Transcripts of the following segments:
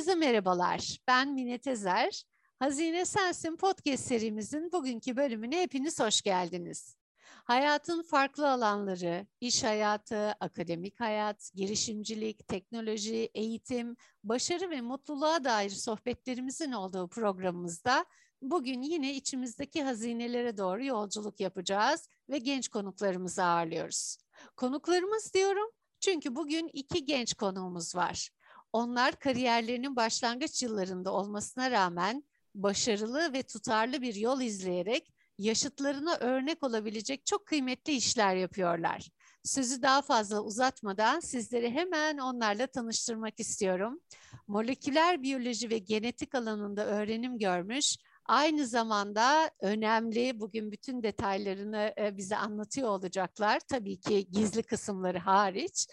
Herkese merhabalar. Ben Mine Tezer. Hazine Sensin podcast serimizin bugünkü bölümüne hepiniz hoş geldiniz. Hayatın farklı alanları, iş hayatı, akademik hayat, girişimcilik, teknoloji, eğitim, başarı ve mutluluğa dair sohbetlerimizin olduğu programımızda bugün yine içimizdeki hazinelere doğru yolculuk yapacağız ve genç konuklarımızı ağırlıyoruz. Konuklarımız diyorum çünkü bugün iki genç konuğumuz var. Onlar kariyerlerinin başlangıç yıllarında olmasına rağmen başarılı ve tutarlı bir yol izleyerek yaşıtlarına örnek olabilecek çok kıymetli işler yapıyorlar. Sözü daha fazla uzatmadan sizleri hemen onlarla tanıştırmak istiyorum. Moleküler biyoloji ve genetik alanında öğrenim görmüş, Aynı zamanda önemli, bugün bütün detaylarını e, bize anlatıyor olacaklar. Tabii ki gizli kısımları hariç.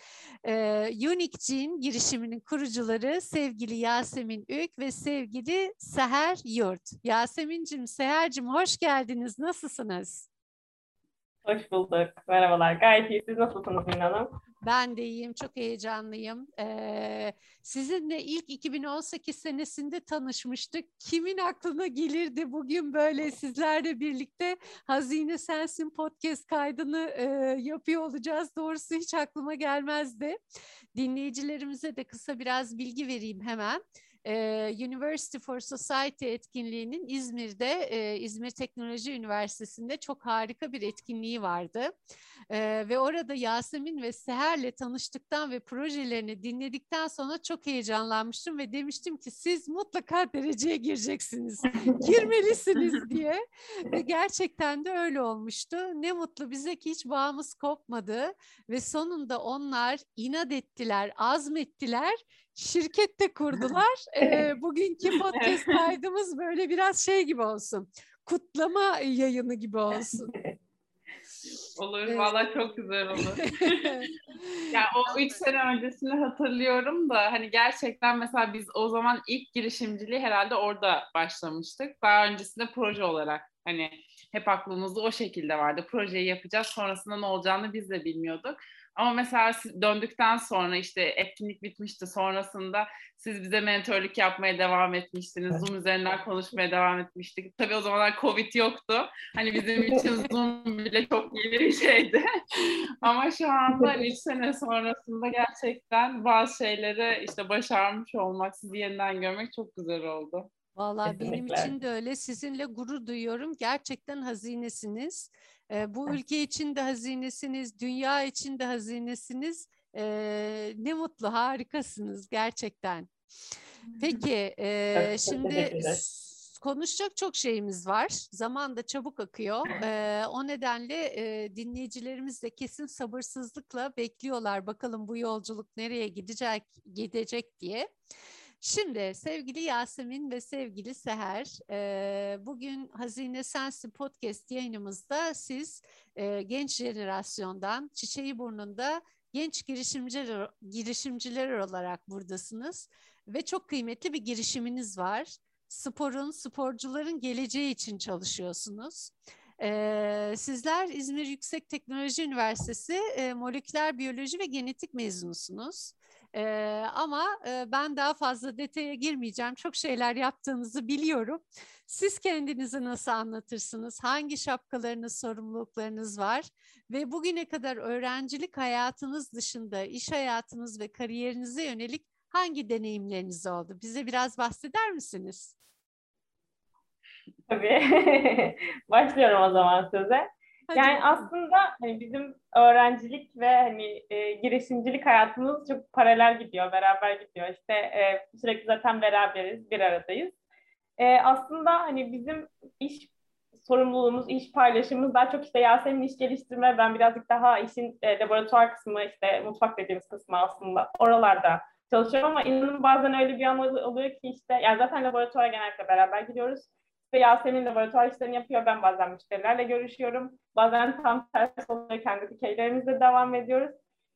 E, Unique Gene girişiminin kurucuları sevgili Yasemin Ük ve sevgili Seher Yurt. Yasemin'cim, Seher'cim hoş geldiniz. Nasılsınız? Hoş bulduk. Merhabalar. Gayet iyi. Siz nasılsınız Mine Hanım? Ben de iyiyim, çok heyecanlıyım. Ee, sizinle ilk 2018 senesinde tanışmıştık. Kimin aklına gelirdi bugün böyle sizlerle birlikte Hazine Sensin podcast kaydını e, yapıyor olacağız. Doğrusu hiç aklıma gelmezdi. Dinleyicilerimize de kısa biraz bilgi vereyim hemen. University for Society etkinliğinin İzmir'de, e, İzmir Teknoloji Üniversitesi'nde çok harika bir etkinliği vardı. E, ve orada Yasemin ve Seher'le tanıştıktan ve projelerini dinledikten sonra çok heyecanlanmıştım ve demiştim ki siz mutlaka dereceye gireceksiniz, girmelisiniz diye. Ve gerçekten de öyle olmuştu. Ne mutlu bize ki hiç bağımız kopmadı ve sonunda onlar inat ettiler, azmettiler şirkette kurdular. ee, bugünkü podcast kaydımız böyle biraz şey gibi olsun. Kutlama yayını gibi olsun. Olur, evet. valla çok güzel olur. yani o üç sene öncesini hatırlıyorum da hani gerçekten mesela biz o zaman ilk girişimciliği herhalde orada başlamıştık. Daha öncesinde proje olarak hani hep aklımızda o şekilde vardı. Projeyi yapacağız, sonrasında ne olacağını biz de bilmiyorduk. Ama mesela döndükten sonra işte etkinlik bitmişti sonrasında siz bize mentörlük yapmaya devam etmiştiniz. Zoom üzerinden konuşmaya devam etmiştik. Tabii o zamanlar Covid yoktu. Hani bizim için Zoom bile çok yeni bir şeydi. Ama şu anda hani 3 sene sonrasında gerçekten bazı şeyleri işte başarmış olmak, sizi yeniden görmek çok güzel oldu. Vallahi benim için de öyle. Sizinle gurur duyuyorum. Gerçekten hazinesiniz. E, bu ülke için de hazinesiniz, dünya için de hazinesiniz. E, ne mutlu, harikasınız gerçekten. Peki, e, şimdi konuşacak çok şeyimiz var. Zaman da çabuk akıyor. E, o nedenle e, dinleyicilerimiz de kesin sabırsızlıkla bekliyorlar. Bakalım bu yolculuk nereye gidecek, gidecek diye. Şimdi sevgili Yasemin ve sevgili Seher, e, bugün Hazine Sensi podcast yayınımızda siz e, genç jenerasyondan Çiçeği Burnunda genç girişimciler, girişimciler olarak buradasınız ve çok kıymetli bir girişiminiz var. Sporun, sporcuların geleceği için çalışıyorsunuz. Ee, sizler İzmir Yüksek Teknoloji Üniversitesi e, moleküler biyoloji ve genetik mezunusunuz. Ee, ama e, ben daha fazla detaya girmeyeceğim. Çok şeyler yaptığınızı biliyorum. Siz kendinizi nasıl anlatırsınız? Hangi şapkalarınız, sorumluluklarınız var? Ve bugüne kadar öğrencilik hayatınız dışında iş hayatınız ve kariyerinize yönelik hangi deneyimleriniz oldu? Bize biraz bahseder misiniz? Tabii. Başlıyorum o zaman söze. Yani aslında hani bizim öğrencilik ve hani e, girişimcilik hayatımız çok paralel gidiyor, beraber gidiyor. İşte e, sürekli zaten beraberiz, bir aradayız. E, aslında hani bizim iş sorumluluğumuz, iş paylaşımımız daha çok işte Yasemin iş geliştirme, ben birazcık daha işin e, laboratuvar kısmı, işte mutfak dediğimiz kısmı aslında oralarda çalışıyorum ama inanın bazen öyle bir an oluyor ki işte, yani zaten laboratuvara genellikle beraber gidiyoruz işte Yasemin laboratuvar işlerini yapıyor. Ben bazen müşterilerle görüşüyorum. Bazen tam tersi oluyor. Kendi dikeylerimizle devam ediyoruz.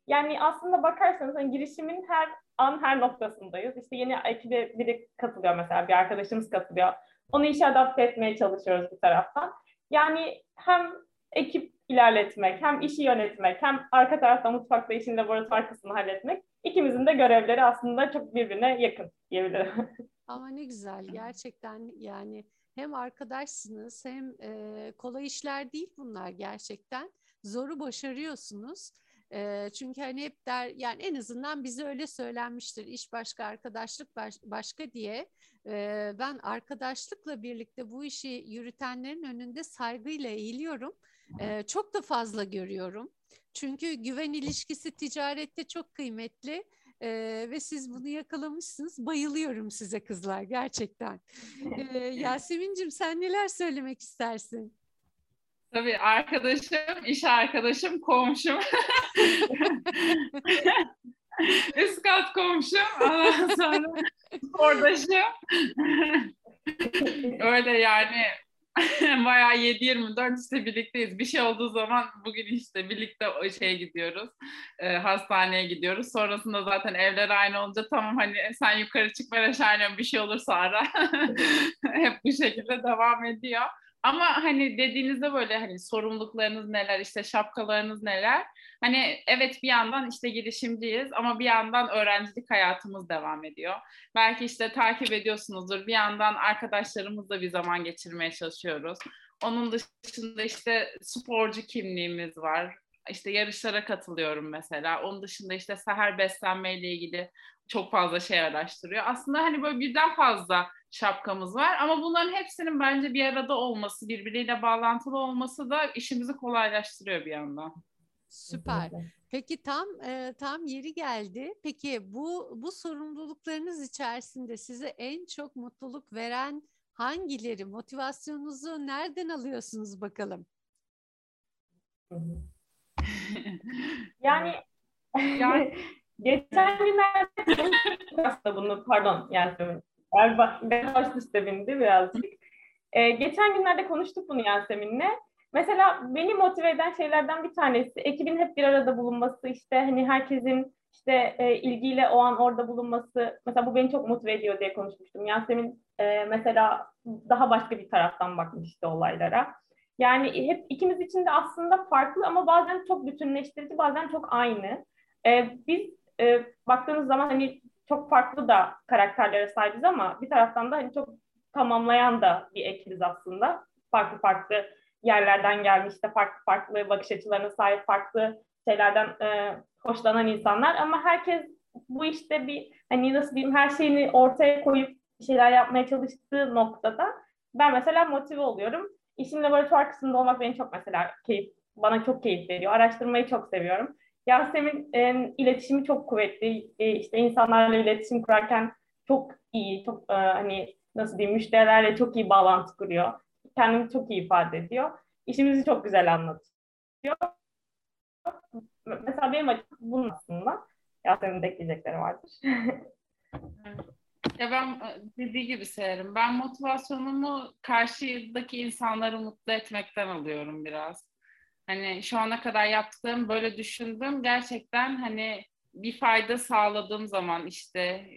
Yani aslında bakarsanız hani girişimin her an her noktasındayız. İşte yeni ekibe biri katılıyor mesela bir arkadaşımız katılıyor. Onu işe adapte etmeye çalışıyoruz bir taraftan. Yani hem ekip ilerletmek, hem işi yönetmek, hem arka tarafta mutfakta işin laboratuvar kısmını halletmek ikimizin de görevleri aslında çok birbirine yakın diyebilirim. Ama ne güzel gerçekten yani hem arkadaşsınız hem e, kolay işler değil bunlar gerçekten. Zoru başarıyorsunuz. E, çünkü hani hep der yani en azından bize öyle söylenmiştir iş başka arkadaşlık baş, başka diye. E, ben arkadaşlıkla birlikte bu işi yürütenlerin önünde saygıyla eğiliyorum. E, çok da fazla görüyorum. Çünkü güven ilişkisi ticarette çok kıymetli. Ee, ve siz bunu yakalamışsınız. Bayılıyorum size kızlar gerçekten. Ee, Yasemin'cim sen neler söylemek istersin? Tabii arkadaşım, iş arkadaşım, komşum. Üst kat komşum, ondan sonra spordaşım. Öyle yani bayağı 7-24 işte birlikteyiz. Bir şey olduğu zaman bugün işte birlikte o şeye gidiyoruz. E, hastaneye gidiyoruz. Sonrasında zaten evler aynı olunca tamam hani sen yukarı çık ben aşağı bir şey olursa ara. Hep bu şekilde devam ediyor. Ama hani dediğinizde böyle hani sorumluluklarınız neler, işte şapkalarınız neler. Hani evet bir yandan işte girişimciyiz ama bir yandan öğrencilik hayatımız devam ediyor. Belki işte takip ediyorsunuzdur. Bir yandan arkadaşlarımızla bir zaman geçirmeye çalışıyoruz. Onun dışında işte sporcu kimliğimiz var. İşte yarışlara katılıyorum mesela. Onun dışında işte seher beslenmeyle ilgili çok fazla şey araştırıyor. Aslında hani böyle birden fazla şapkamız var ama bunların hepsinin bence bir arada olması, birbiriyle bağlantılı olması da işimizi kolaylaştırıyor bir yandan. Süper. Peki tam e, tam yeri geldi. Peki bu bu sorumluluklarınız içerisinde size en çok mutluluk veren hangileri? Motivasyonunuzu nereden alıyorsunuz bakalım? yani yani geçen günlerde aslında bunu pardon Yasemin. Ben baş üstte bindi birazcık. Ee, geçen günlerde konuştuk bunu Yasemin'le. Mesela beni motive eden şeylerden bir tanesi ekibin hep bir arada bulunması, işte hani herkesin işte e, ilgiyle o an orada bulunması. Mesela bu beni çok motive ediyor diye konuşmuştum. Yasemin e, mesela daha başka bir taraftan bakmıştı olaylara. Yani hep ikimiz için de aslında farklı ama bazen çok bütünleştirici, bazen çok aynı. E, biz e, baktığınız zaman hani çok farklı da karakterlere sahibiz ama bir taraftan da hani çok tamamlayan da bir ekibiz aslında. Farklı farklı yerlerden gelmiş de farklı farklı bakış açılarına sahip farklı şeylerden e, hoşlanan insanlar ama herkes bu işte bir hani nasıl diyeyim her şeyini ortaya koyup bir şeyler yapmaya çalıştığı noktada ben mesela motive oluyorum. İşin laboratuvar kısmında olmak beni çok mesela keyif, bana çok keyif veriyor. Araştırmayı çok seviyorum. Yasemin e, iletişimi çok kuvvetli. E, işte insanlarla iletişim kurarken çok iyi, çok e, hani nasıl diyeyim müşterilerle çok iyi bağlantı kuruyor kendini çok iyi ifade ediyor. İşimizi çok güzel anlatıyor. Mesela benim açım bunun aslında. Yasemin'in de ekleyecekleri vardır. Ya ben e, dediği gibi severim. Ben motivasyonumu karşıdaki insanları mutlu etmekten alıyorum biraz. Hani şu ana kadar yaptığım böyle düşündüm. Gerçekten hani bir fayda sağladığım zaman işte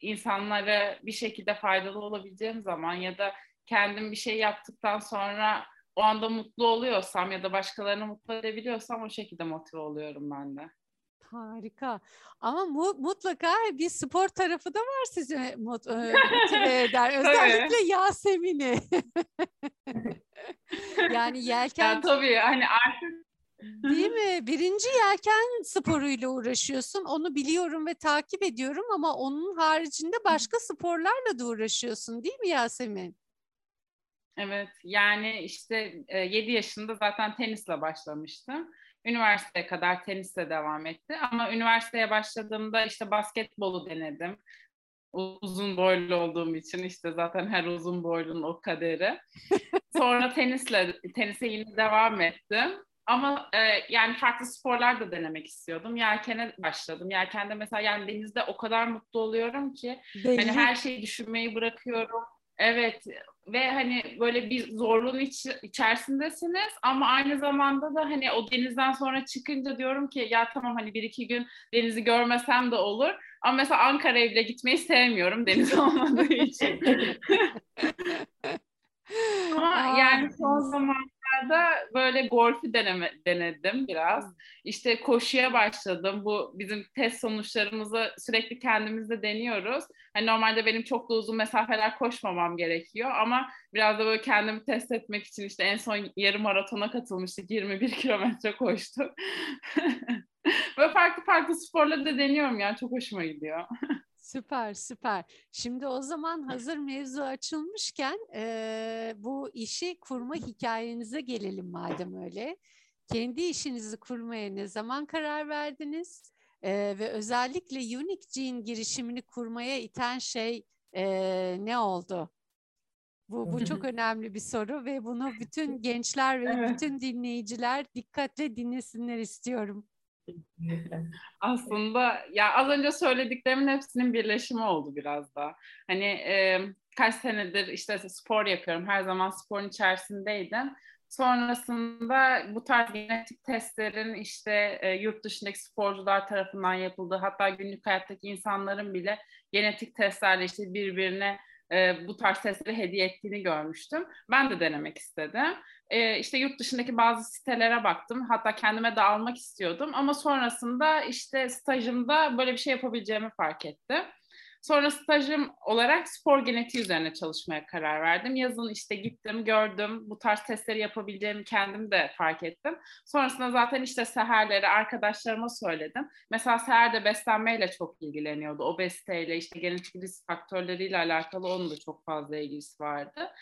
insanlara bir şekilde faydalı olabileceğim zaman ya da kendim bir şey yaptıktan sonra o anda mutlu oluyorsam ya da başkalarını mutlu edebiliyorsam o şekilde motive oluyorum ben de. Harika. Ama mu, mutlaka bir spor tarafı da var sizi e, motive eder. Özellikle Yasemin'i. yani yelken... Ya, tabii hani artık Değil mi? Birinci yelken sporuyla uğraşıyorsun. Onu biliyorum ve takip ediyorum ama onun haricinde başka sporlarla da uğraşıyorsun değil mi Yasemin? Evet yani işte e, 7 yaşında zaten tenisle başlamıştım. Üniversiteye kadar tenisle devam etti. Ama üniversiteye başladığımda işte basketbolu denedim. Uzun boylu olduğum için işte zaten her uzun boylunun o kaderi. Sonra tenisle tenise yine devam ettim. Ama e, yani farklı sporlar da denemek istiyordum. Yelkene başladım. Yelkende mesela yani denizde o kadar mutlu oluyorum ki Belli. hani her şeyi düşünmeyi bırakıyorum. Evet ve hani böyle bir zorluğun iç, içerisindesiniz ama aynı zamanda da hani o denizden sonra çıkınca diyorum ki ya tamam hani bir iki gün denizi görmesem de olur ama mesela Ankara'ya bile gitmeyi sevmiyorum deniz olmadığı için. ama Aa, yani son zamanlarda böyle golfü deneme, denedim biraz. İşte koşuya başladım. Bu bizim test sonuçlarımızı sürekli kendimizde deniyoruz. Hani normalde benim çok da uzun mesafeler koşmamam gerekiyor ama biraz da böyle kendimi test etmek için işte en son yarım maratona katılmıştık. 21 kilometre koştuk. Böyle farklı farklı sporları da deniyorum yani çok hoşuma gidiyor. Süper, süper. Şimdi o zaman hazır mevzu açılmışken e, bu işi kurma hikayenize gelelim madem öyle. Kendi işinizi kurmaya ne zaman karar verdiniz? E, ve özellikle Unique Gene girişimini kurmaya iten şey e, ne oldu? Bu, bu çok önemli bir soru ve bunu bütün gençler ve evet. bütün dinleyiciler dikkatle dinlesinler istiyorum. Aslında ya az önce söylediklerimin hepsinin birleşimi oldu biraz da. Hani e, kaç senedir işte spor yapıyorum. Her zaman sporun içerisindeydim. Sonrasında bu tarz genetik testlerin işte e, yurt dışındaki sporcular tarafından yapıldığı hatta günlük hayattaki insanların bile genetik testlerle işte birbirine e, bu tarz testleri hediye ettiğini görmüştüm. Ben de denemek istedim. E, işte yurt dışındaki bazı sitelere baktım. Hatta kendime de almak istiyordum. Ama sonrasında işte stajımda böyle bir şey yapabileceğimi fark ettim. Sonra stajım olarak spor genetiği üzerine çalışmaya karar verdim. Yazın işte gittim, gördüm. Bu tarz testleri yapabileceğimi kendim de fark ettim. Sonrasında zaten işte seherleri arkadaşlarıma söyledim. Mesela seher de beslenmeyle çok ilgileniyordu. Obeziteyle, işte genetik risk faktörleriyle alakalı onun da çok fazla ilgisi vardı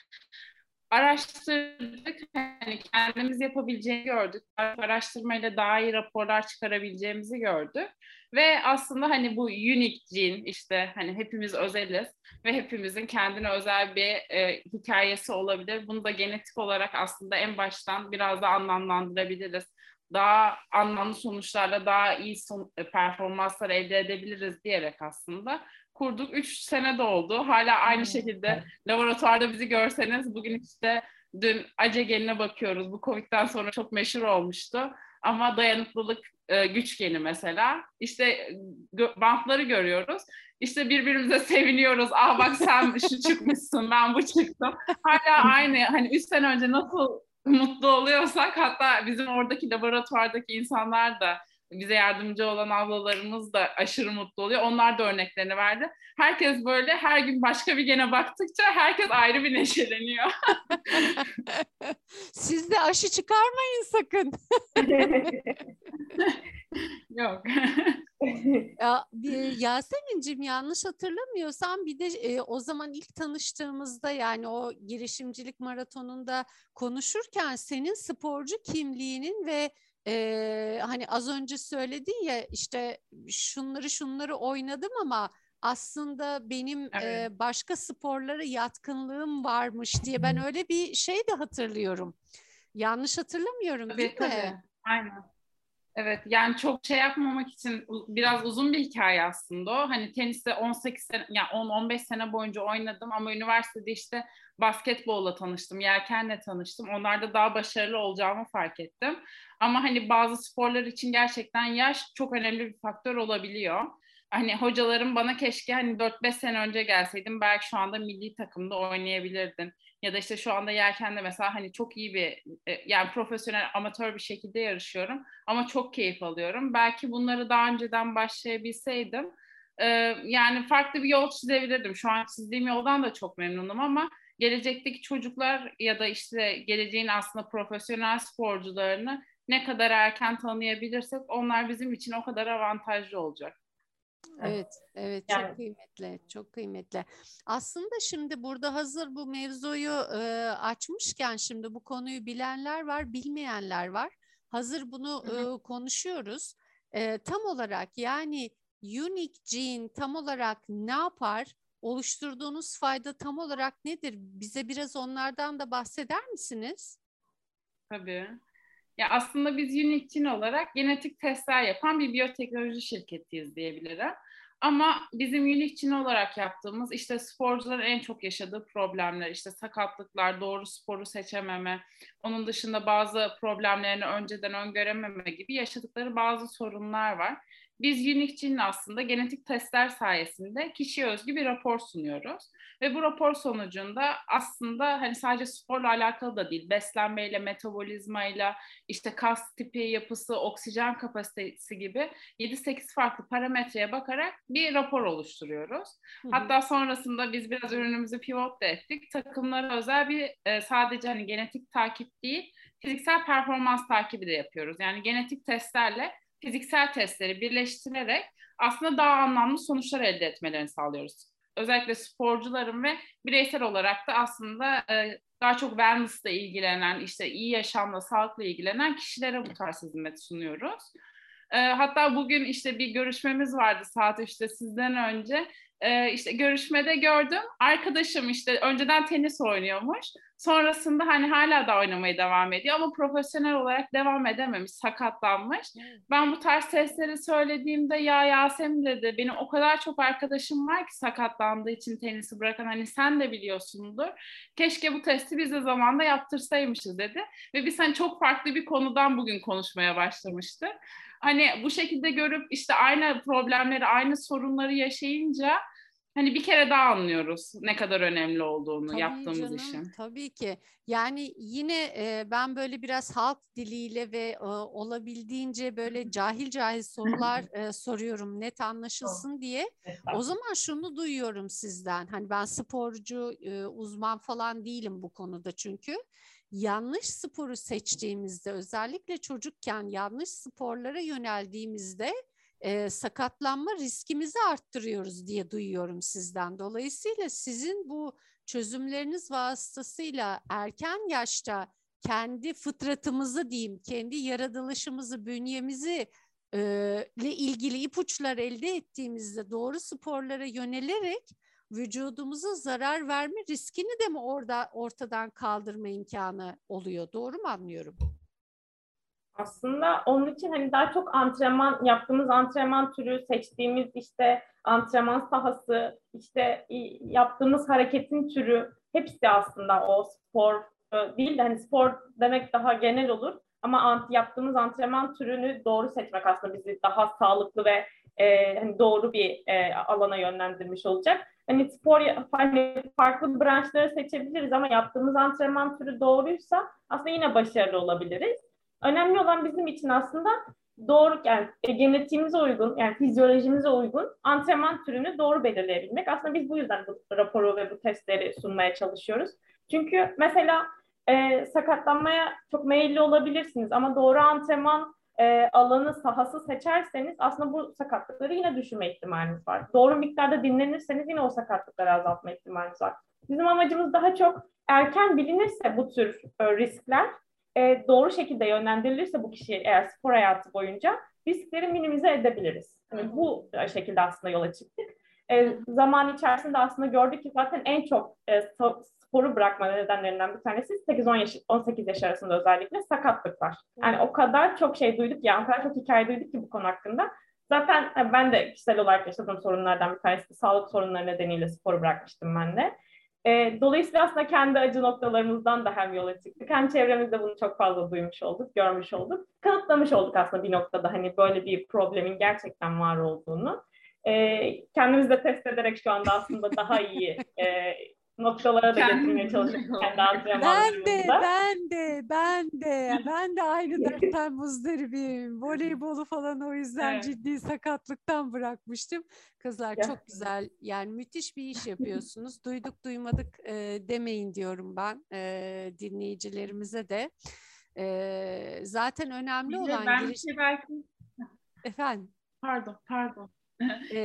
araştırdık. Hani kendimiz yapabileceğini gördük. Araştırmayla daha iyi raporlar çıkarabileceğimizi gördük. Ve aslında hani bu unique gene işte hani hepimiz özeliz ve hepimizin kendine özel bir e, hikayesi olabilir. Bunu da genetik olarak aslında en baştan biraz da anlamlandırabiliriz. Daha anlamlı sonuçlarla daha iyi son, e, performanslar elde edebiliriz diyerek aslında kurduk. Üç sene de oldu. Hala aynı şekilde laboratuvarda bizi görseniz bugün işte dün Ace geline bakıyoruz. Bu Covid'den sonra çok meşhur olmuştu. Ama dayanıklılık e, güç geni mesela. İşte gö- bantları görüyoruz. İşte birbirimize seviniyoruz. Aa bak sen şu çıkmışsın, ben bu çıktım. Hala aynı hani üç sene önce nasıl mutlu oluyorsak hatta bizim oradaki laboratuvardaki insanlar da bize yardımcı olan ablalarımız da aşırı mutlu oluyor. Onlar da örneklerini verdi. Herkes böyle her gün başka bir gene baktıkça herkes ayrı bir neşeleniyor. Siz de aşı çıkarmayın sakın. Yok. ya, Yasemin'cim yanlış hatırlamıyorsam bir de e, o zaman ilk tanıştığımızda yani o girişimcilik maratonunda konuşurken senin sporcu kimliğinin ve e, hani az önce söyledin ya işte şunları şunları oynadım ama aslında benim evet. e, başka sporlara yatkınlığım varmış diye ben öyle bir şey de hatırlıyorum. Yanlış hatırlamıyorum tabii, değil tabii. mi? Aynen. Evet yani çok şey yapmamak için biraz uzun bir hikaye aslında o. Hani teniste 18 sene yani 10-15 sene boyunca oynadım ama üniversitede işte basketbolla tanıştım, yelkenle tanıştım. Onlarda daha başarılı olacağımı fark ettim. Ama hani bazı sporlar için gerçekten yaş çok önemli bir faktör olabiliyor. Hani hocalarım bana keşke hani 4-5 sene önce gelseydim belki şu anda milli takımda oynayabilirdin. Ya da işte şu anda yelkenle mesela hani çok iyi bir e, yani profesyonel amatör bir şekilde yarışıyorum ama çok keyif alıyorum. Belki bunları daha önceden başlayabilseydim e, yani farklı bir yol çizebilirdim. Şu an çizdiğim yoldan da çok memnunum ama gelecekteki çocuklar ya da işte geleceğin aslında profesyonel sporcularını ne kadar erken tanıyabilirsek onlar bizim için o kadar avantajlı olacak. Evet, evet yani. çok kıymetli, çok kıymetli. Aslında şimdi burada hazır bu mevzuyu e, açmışken şimdi bu konuyu bilenler var, bilmeyenler var. Hazır bunu e, konuşuyoruz. E, tam olarak yani unique gene tam olarak ne yapar? Oluşturduğunuz fayda tam olarak nedir? Bize biraz onlardan da bahseder misiniz? Tabii. Ya aslında biz Unitin olarak genetik testler yapan bir biyoteknoloji şirketiyiz diyebilirim. Ama bizim Unitin olarak yaptığımız işte sporcuların en çok yaşadığı problemler, işte sakatlıklar, doğru sporu seçememe, onun dışında bazı problemlerini önceden öngörememe gibi yaşadıkları bazı sorunlar var. biz Unique aslında genetik testler sayesinde kişiye özgü bir rapor sunuyoruz. Ve bu rapor sonucunda aslında hani sadece sporla alakalı da değil, beslenmeyle, metabolizmayla, işte kas tipi, yapısı, oksijen kapasitesi gibi 7-8 farklı parametreye bakarak bir rapor oluşturuyoruz. Hı hı. Hatta sonrasında biz biraz ürünümüzü pivot da ettik. Takımlara özel bir e, sadece hani genetik takip değil, fiziksel performans takibi de yapıyoruz. Yani genetik testlerle fiziksel testleri birleştirerek aslında daha anlamlı sonuçlar elde etmelerini sağlıyoruz. Özellikle sporcuların ve bireysel olarak da aslında e, daha çok wellness'la ilgilenen, işte iyi yaşamla, sağlıkla ilgilenen kişilere bu tarz hizmet sunuyoruz. E, hatta bugün işte bir görüşmemiz vardı saat işte sizden önce e, işte görüşmede gördüm. Arkadaşım işte önceden tenis oynuyormuş. Sonrasında hani hala da oynamaya devam ediyor ama profesyonel olarak devam edememiş, sakatlanmış. Ben bu tarz testleri söylediğimde ya Yasemin dedi benim o kadar çok arkadaşım var ki sakatlandığı için tenisi bırakan hani sen de biliyorsundur. Keşke bu testi biz de zamanda yaptırsaymışız dedi. Ve biz hani çok farklı bir konudan bugün konuşmaya başlamıştık. Hani bu şekilde görüp işte aynı problemleri, aynı sorunları yaşayınca hani bir kere daha anlıyoruz ne kadar önemli olduğunu tabii yaptığımız canım, işin. Tabii ki. Yani yine e, ben böyle biraz halk diliyle ve e, olabildiğince böyle cahil cahil sorular e, soruyorum net anlaşılsın diye. O zaman şunu duyuyorum sizden. Hani ben sporcu, e, uzman falan değilim bu konuda çünkü yanlış sporu seçtiğimizde özellikle çocukken yanlış sporlara yöneldiğimizde e, sakatlanma riskimizi arttırıyoruz diye duyuyorum sizden. Dolayısıyla sizin bu çözümleriniz vasıtasıyla erken yaşta kendi fıtratımızı diyeyim, kendi yaratılışımızı, bünyemizi e, ile ilgili ipuçlar elde ettiğimizde doğru sporlara yönelerek vücudumuza zarar verme riskini de mi orada ortadan kaldırma imkanı oluyor? Doğru mu anlıyorum? Aslında onun için hani daha çok antrenman yaptığımız antrenman türü seçtiğimiz işte antrenman sahası işte yaptığımız hareketin türü hepsi aslında o spor e, değil de hani spor demek daha genel olur ama yaptığımız antrenman türünü doğru seçmek aslında bizi daha sağlıklı ve e, hani doğru bir e, alana yönlendirmiş olacak. Hani spor hani farklı branşları seçebiliriz ama yaptığımız antrenman türü doğruysa aslında yine başarılı olabiliriz. Önemli olan bizim için aslında doğru yani genetiğimize uygun yani fizyolojimize uygun antrenman türünü doğru belirleyebilmek. Aslında biz bu yüzden bu raporu ve bu testleri sunmaya çalışıyoruz. Çünkü mesela e, sakatlanmaya çok meyilli olabilirsiniz ama doğru antrenman e, alanı, sahası seçerseniz aslında bu sakatlıkları yine düşürme ihtimaliniz var. Doğru miktarda dinlenirseniz yine o sakatlıkları azaltma ihtimaliniz var. Bizim amacımız daha çok erken bilinirse bu tür e, riskler e, doğru şekilde yönlendirilirse bu kişi eğer spor hayatı boyunca riskleri minimize edebiliriz. Yani bu şekilde aslında yola çıktık. E, zaman içerisinde aslında gördük ki zaten en çok e, sporu bırakma nedenlerinden bir tanesi 8-10 yaş, 18 yaş arasında özellikle sakatlıklar. Yani o kadar çok şey duyduk ya, o kadar çok hikaye duyduk ki bu konu hakkında. Zaten e, ben de kişisel olarak yaşadığım sorunlardan bir tanesi sağlık sorunları nedeniyle sporu bırakmıştım ben de. E, dolayısıyla aslında kendi acı noktalarımızdan da hem yola çıktık hem çevremizde bunu çok fazla duymuş olduk, görmüş olduk. Kanıtlamış olduk aslında bir noktada hani böyle bir problemin gerçekten var olduğunu. E, kendimiz de test ederek şu anda aslında daha iyi e, noktalara da getirmeye çalışıyorum kendi antrenmanlarımızda. Ben de, ben de, ben de, ben de aynı dertten muzdaribim. Voleybolu falan o yüzden evet. ciddi sakatlıktan bırakmıştım. Kızlar ya. çok güzel, yani müthiş bir iş yapıyorsunuz. Duyduk duymadık e, demeyin diyorum ben e, dinleyicilerimize de. E, zaten önemli Bir olan... Ben giriş... şey belki... Efendim? Pardon, pardon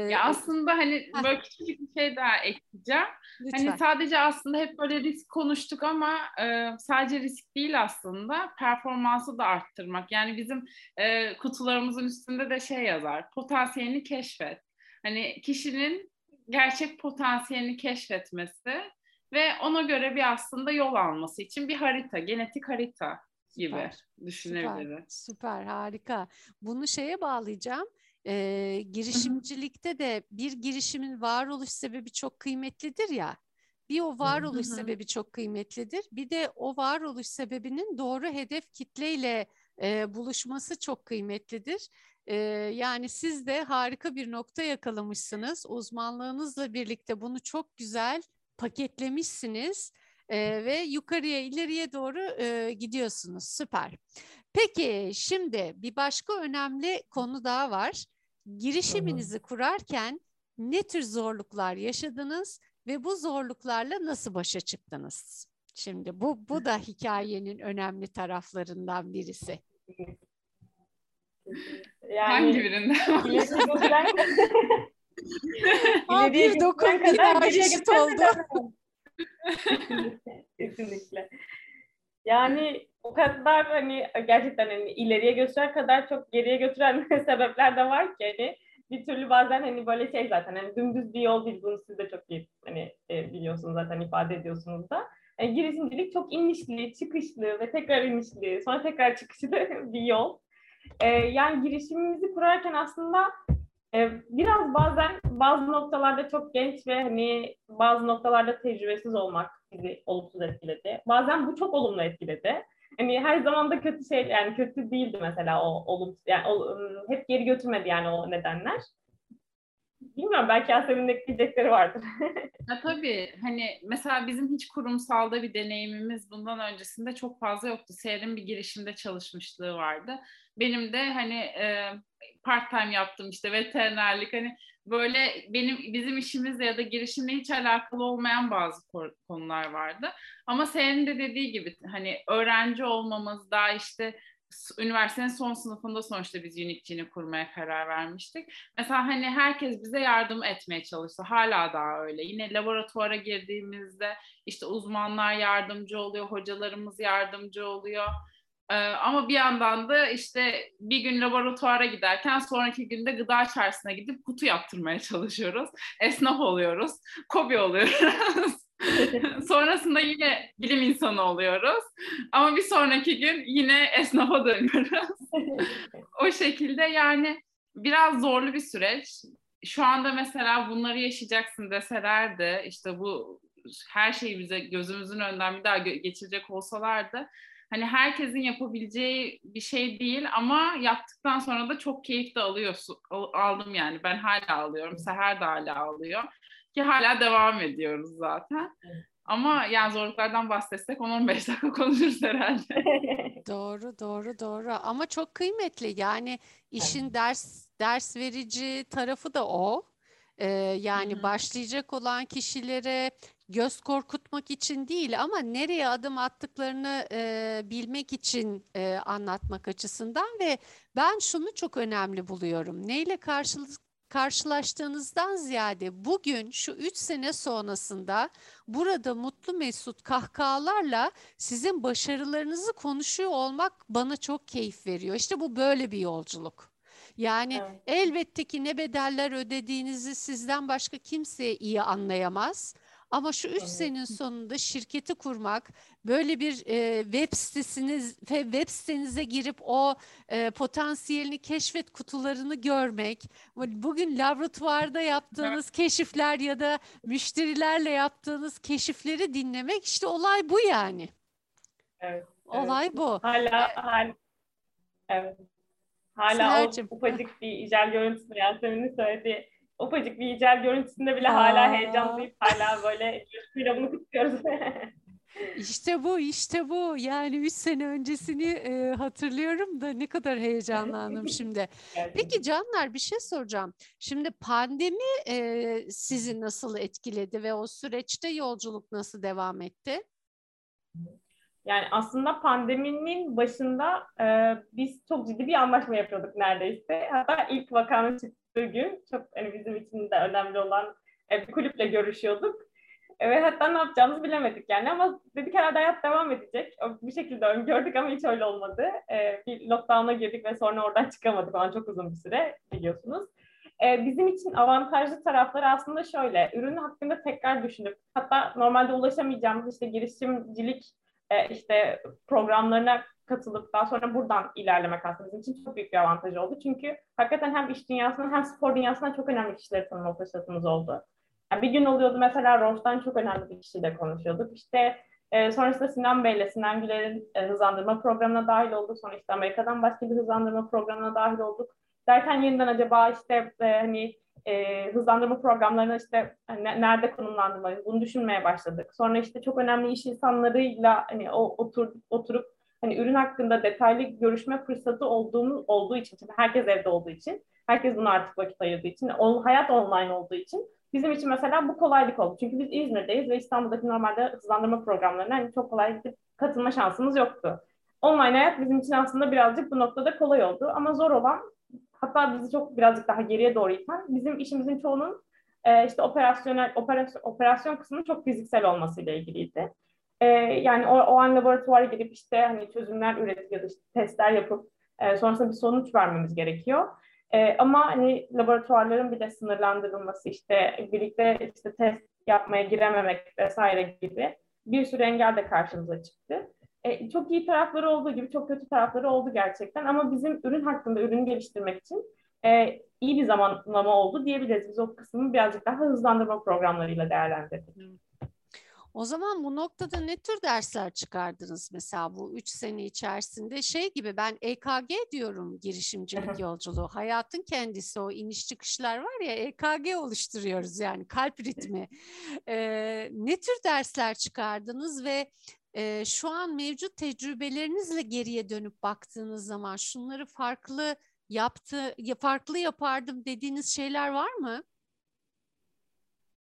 ya aslında hani böyle küçük bir şey daha ekleyeceğim. Hani Lütfen. Hani sadece aslında hep böyle risk konuştuk ama e, sadece risk değil aslında performansı da arttırmak. Yani bizim e, kutularımızın üstünde de şey yazar. Potansiyelini keşfet. Hani kişinin gerçek potansiyelini keşfetmesi ve ona göre bir aslında yol alması için bir harita, genetik harita gibi süper, düşünebiliriz. Süper, süper, harika. Bunu şeye bağlayacağım e, girişimcilikte de bir girişimin varoluş sebebi çok kıymetlidir ya. Bir o varoluş sebebi çok kıymetlidir. Bir de o varoluş sebebinin doğru hedef kitleyle e, buluşması çok kıymetlidir. Ee, yani siz de harika bir nokta yakalamışsınız. Uzmanlığınızla birlikte bunu çok güzel paketlemişsiniz e, ve yukarıya ileriye doğru e, gidiyorsunuz. Süper. Peki şimdi bir başka önemli konu daha var. Girişiminizi kurarken ne tür zorluklar yaşadınız ve bu zorluklarla nasıl başa çıktınız? Şimdi bu bu da hikayenin önemli taraflarından birisi. Yani, Hangi birinden? Aa, bir dokun bir eşit oldu. Kesinlikle. Yani o kadar hani gerçekten hani ileriye götüren kadar çok geriye götüren sebepler de var ki hani bir türlü bazen hani böyle şey zaten hani dümdüz bir yol değil bunu siz de çok iyi hani e, biliyorsunuz zaten ifade ediyorsunuz da. Yani girişimcilik çok inişli, çıkışlı ve tekrar inişli, sonra tekrar çıkışlı bir yol. E, yani girişimimizi kurarken aslında e, biraz bazen bazı noktalarda çok genç ve hani bazı noktalarda tecrübesiz olmak bizi olumsuz etkiledi. Bazen bu çok olumlu etkiledi. Hani her zaman da kötü şey yani kötü değildi mesela o olumsuz yani o, hep geri götürmedi yani o nedenler. Bilmiyorum belki Yasemin'in ekleyecekleri vardır. ya tabii hani mesela bizim hiç kurumsalda bir deneyimimiz bundan öncesinde çok fazla yoktu. Seher'in bir girişimde çalışmışlığı vardı. Benim de hani e, part time yaptım işte veterinerlik hani böyle benim bizim işimizle ya da girişimle hiç alakalı olmayan bazı konular vardı. Ama senin de dediği gibi hani öğrenci olmamız daha işte üniversitenin son sınıfında sonuçta biz Unity'ni kurmaya karar vermiştik. Mesela hani herkes bize yardım etmeye çalıştı. Hala daha öyle. Yine laboratuvara girdiğimizde işte uzmanlar yardımcı oluyor, hocalarımız yardımcı oluyor. Ee, ama bir yandan da işte bir gün laboratuvara giderken sonraki günde gıda çarşısına gidip kutu yaptırmaya çalışıyoruz. Esnaf oluyoruz, kobi oluyoruz. Sonrasında yine bilim insanı oluyoruz. Ama bir sonraki gün yine esnafa dönüyoruz. o şekilde yani biraz zorlu bir süreç. Şu anda mesela bunları yaşayacaksın deselerdi işte bu her şeyi bize gözümüzün önünden bir daha geçirecek olsalardı hani herkesin yapabileceği bir şey değil ama yaptıktan sonra da çok keyif de alıyorsun. Aldım yani. Ben hala alıyorum. Seher de hala alıyor. Ki hala devam ediyoruz zaten. Ama yani zorluklardan bahsetsek 10-15 dakika konuşuruz herhalde. doğru, doğru, doğru. Ama çok kıymetli. Yani işin ders ders verici tarafı da o. Ee, yani Hı-hı. başlayacak olan kişilere göz korkutmak için değil ama nereye adım attıklarını e, bilmek için e, anlatmak açısından ve ben şunu çok önemli buluyorum. Neyle karşılık karşılaştığınızdan ziyade bugün şu üç sene sonrasında burada mutlu mesut kahkahalarla sizin başarılarınızı konuşuyor olmak bana çok keyif veriyor. İşte bu böyle bir yolculuk. Yani evet. elbette ki ne bedeller ödediğinizi sizden başka kimse iyi anlayamaz. Ama şu üç senenin sonunda şirketi kurmak, böyle bir e, web sitesiniz ve web sitenize girip o e, potansiyelini keşfet kutularını görmek, bugün laboratuvarda yaptığınız evet. keşifler ya da müşterilerle yaptığınız keşifleri dinlemek işte olay bu yani. Evet. Olay evet. bu. Hala, hala evet. Hala Seher'cim. o ufacık bir icel görüntüsü Yasemin'in söylediği ufacık bir icel görüntüsünde bile Aa. hala heyecanlıyız. Hala böyle coşkuyla bunu kutluyoruz. İşte bu, işte bu. Yani üç sene öncesini e, hatırlıyorum da ne kadar heyecanlandım şimdi. Peki Canlar bir şey soracağım. Şimdi pandemi e, sizi nasıl etkiledi ve o süreçte yolculuk nasıl devam etti? Yani aslında pandeminin başında e, biz çok ciddi bir anlaşma yapıyorduk neredeyse. Hatta ilk vakanın gün çok hani bizim için de önemli olan e, bir kulüple görüşüyorduk. E, ve hatta ne yapacağımızı bilemedik yani ama dedik herhalde hayat devam edecek. Bir şekilde öngördük ama hiç öyle olmadı. E, bir lockdown'a girdik ve sonra oradan çıkamadık falan çok uzun bir süre biliyorsunuz. Bizim için avantajlı tarafları aslında şöyle. Ürün hakkında tekrar düşünüp hatta normalde ulaşamayacağımız işte girişimcilik işte programlarına katılıp daha sonra buradan ilerlemek aslında bizim için çok büyük bir avantaj oldu. Çünkü hakikaten hem iş dünyasında hem spor dünyasında çok önemli kişileri tanıma fırsatımız oldu. Yani bir gün oluyordu mesela Roche'dan çok önemli bir kişiyle konuşuyorduk. İşte e, sonrasında Sinan Bey'le, Sinan Güler'in e, hızlandırma programına dahil olduk. Sonra işte Amerika'dan başka bir hızlandırma programına dahil olduk. Derken yeniden acaba işte e, hani e, hızlandırma programlarına işte hani nerede konumlandırmalıyız bunu düşünmeye başladık. Sonra işte çok önemli iş insanlarıyla hani o otur, oturup hani ürün hakkında detaylı görüşme fırsatı olduğumuz olduğu için, çünkü herkes evde olduğu için, herkes buna artık vakit ayırdığı için, o, hayat online olduğu için bizim için mesela bu kolaylık oldu. Çünkü biz İzmir'deyiz ve İstanbul'daki normalde hızlandırma programlarına hani çok kolay gidip katılma şansımız yoktu. Online hayat bizim için aslında birazcık bu noktada kolay oldu ama zor olan hatta bizi çok birazcık daha geriye doğru iten bizim işimizin çoğunun e, işte operasyonel operasyon, operasyon kısmının çok fiziksel olmasıyla ilgiliydi. E, yani o, o an laboratuvara girip işte hani çözümler üretip ya da işte testler yapıp e, sonrasında bir sonuç vermemiz gerekiyor. E, ama hani laboratuvarların bir de sınırlandırılması işte birlikte işte test yapmaya girememek vesaire gibi bir sürü engel de karşımıza çıktı. E, çok iyi tarafları olduğu gibi çok kötü tarafları oldu gerçekten ama bizim ürün hakkında ürünü geliştirmek için e, iyi bir zamanlama oldu diyebiliriz. Biz o kısmını birazcık daha hızlandırma programlarıyla değerlendirdik. O zaman bu noktada ne tür dersler çıkardınız mesela bu üç sene içerisinde? Şey gibi ben EKG diyorum girişimcilik yolculuğu. Hayatın kendisi o iniş çıkışlar var ya EKG oluşturuyoruz yani kalp ritmi. Ee, ne tür dersler çıkardınız ve e, şu an mevcut tecrübelerinizle geriye dönüp baktığınız zaman şunları farklı yaptı, farklı yapardım dediğiniz şeyler var mı?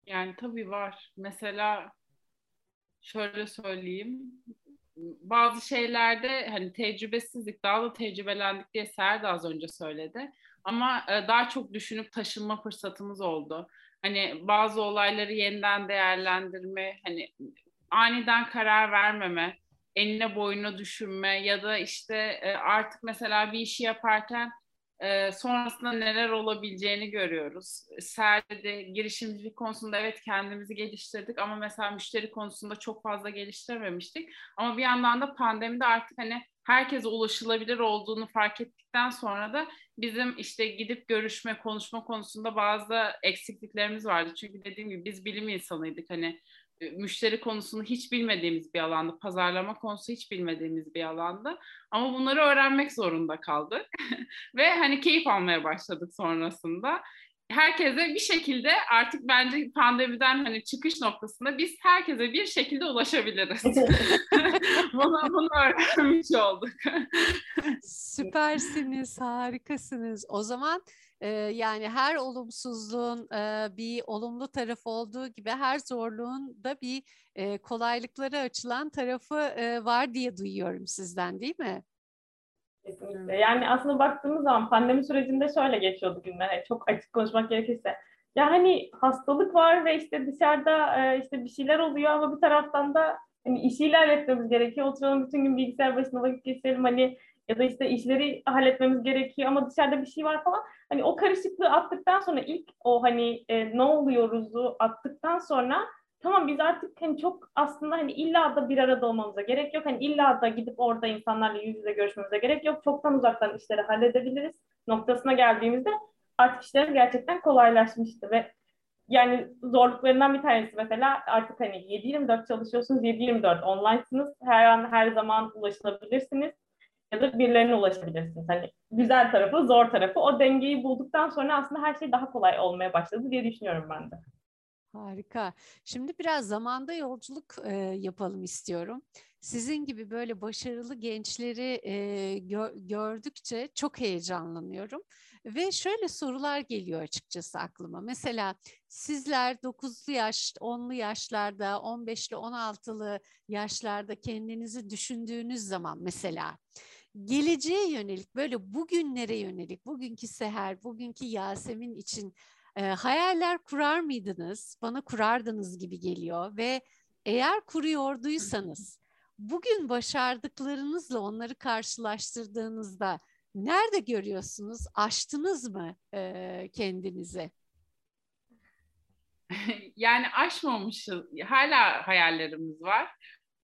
Yani tabii var. Mesela şöyle söyleyeyim. Bazı şeylerde hani tecrübesizlik, daha da tecrübelendik diye Ser de az önce söyledi. Ama e, daha çok düşünüp taşınma fırsatımız oldu. Hani bazı olayları yeniden değerlendirme, hani aniden karar vermeme, eline boyuna düşünme ya da işte e, artık mesela bir işi yaparken e, sonrasında neler olabileceğini görüyoruz. Ser'de girişimcilik konusunda evet kendimizi geliştirdik ama mesela müşteri konusunda çok fazla geliştirememiştik. Ama bir yandan da pandemide artık hani herkese ulaşılabilir olduğunu fark ettikten sonra da bizim işte gidip görüşme, konuşma konusunda bazı eksikliklerimiz vardı. Çünkü dediğim gibi biz bilim insanıydık. Hani müşteri konusunu hiç bilmediğimiz bir alanda, pazarlama konusu hiç bilmediğimiz bir alanda. Ama bunları öğrenmek zorunda kaldık. Ve hani keyif almaya başladık sonrasında. Herkese bir şekilde artık bence pandemiden hani çıkış noktasında biz herkese bir şekilde ulaşabiliriz. bunu, bunu öğrenmiş olduk. Süpersiniz, harikasınız. O zaman yani her olumsuzluğun bir olumlu tarafı olduğu gibi her zorluğun da bir kolaylıkları açılan tarafı var diye duyuyorum sizden değil mi? Kesinlikle. Yani aslında baktığımız zaman pandemi sürecinde şöyle geçiyordu günler. Yani çok açık konuşmak gerekirse. Ya hani hastalık var ve işte dışarıda işte bir şeyler oluyor ama bir taraftan da hani işi ilerletmemiz gerekiyor. Oturalım bütün gün bilgisayar başında vakit geçirelim. Hani ya da işte işleri halletmemiz gerekiyor ama dışarıda bir şey var falan. Hani o karışıklığı attıktan sonra ilk o hani e, ne oluyoruzu attıktan sonra tamam biz artık hani çok aslında hani illa da bir arada olmamıza gerek yok. Hani illa da gidip orada insanlarla yüz yüze görüşmemize gerek yok. Çoktan uzaktan işleri halledebiliriz noktasına geldiğimizde artık işlerimiz gerçekten kolaylaşmıştı ve yani zorluklarından bir tanesi mesela artık hani 7-24 çalışıyorsunuz, 7-24 online'sınız. Her an her zaman ulaşılabilirsiniz ya da birilerine ulaşabilirsiniz. Hani güzel tarafı, zor tarafı. O dengeyi bulduktan sonra aslında her şey daha kolay olmaya başladı diye düşünüyorum ben de. Harika. Şimdi biraz zamanda yolculuk e, yapalım istiyorum. Sizin gibi böyle başarılı gençleri e, gör, gördükçe çok heyecanlanıyorum. Ve şöyle sorular geliyor açıkçası aklıma. Mesela sizler 9'lu yaş, 10'lu yaşlarda, 15'li, 16'lı yaşlarda kendinizi düşündüğünüz zaman mesela geleceğe yönelik böyle bugünlere yönelik bugünkü Seher, bugünkü Yasemin için e, hayaller kurar mıydınız? Bana kurardınız gibi geliyor ve eğer kuruyorduysanız bugün başardıklarınızla onları karşılaştırdığınızda nerede görüyorsunuz? Aştınız mı e, kendinizi? yani aşmamışız. Hala hayallerimiz var.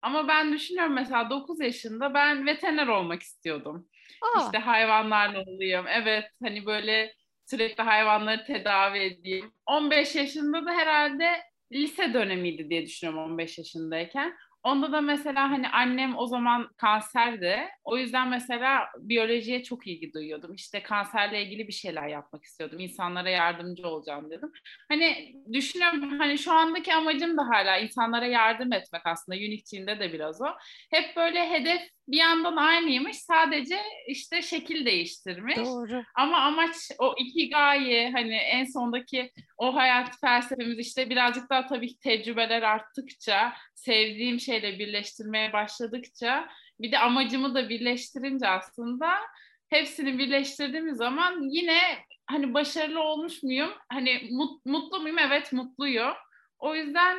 Ama ben düşünüyorum mesela 9 yaşında ben veteriner olmak istiyordum. Aa. İşte hayvanlarla olayım. Evet hani böyle sürekli hayvanları tedavi edeyim. 15 yaşında da herhalde lise dönemiydi diye düşünüyorum 15 yaşındayken. Onda da mesela hani annem o zaman kanserdi. O yüzden mesela biyolojiye çok ilgi duyuyordum. İşte kanserle ilgili bir şeyler yapmak istiyordum. İnsanlara yardımcı olacağım dedim. Hani düşünüyorum hani şu andaki amacım da hala insanlara yardım etmek aslında. Unity'inde de biraz o. Hep böyle hedef bir yandan aynıymış. Sadece işte şekil değiştirmiş. Doğru. Ama amaç o iki gaye hani en sondaki o hayat felsefemiz işte birazcık daha tabii tecrübeler arttıkça sevdiğim şeyle birleştirmeye başladıkça bir de amacımı da birleştirince aslında hepsini birleştirdiğimiz zaman yine hani başarılı olmuş muyum? Hani mut, mutlu muyum? Evet mutluyum. O yüzden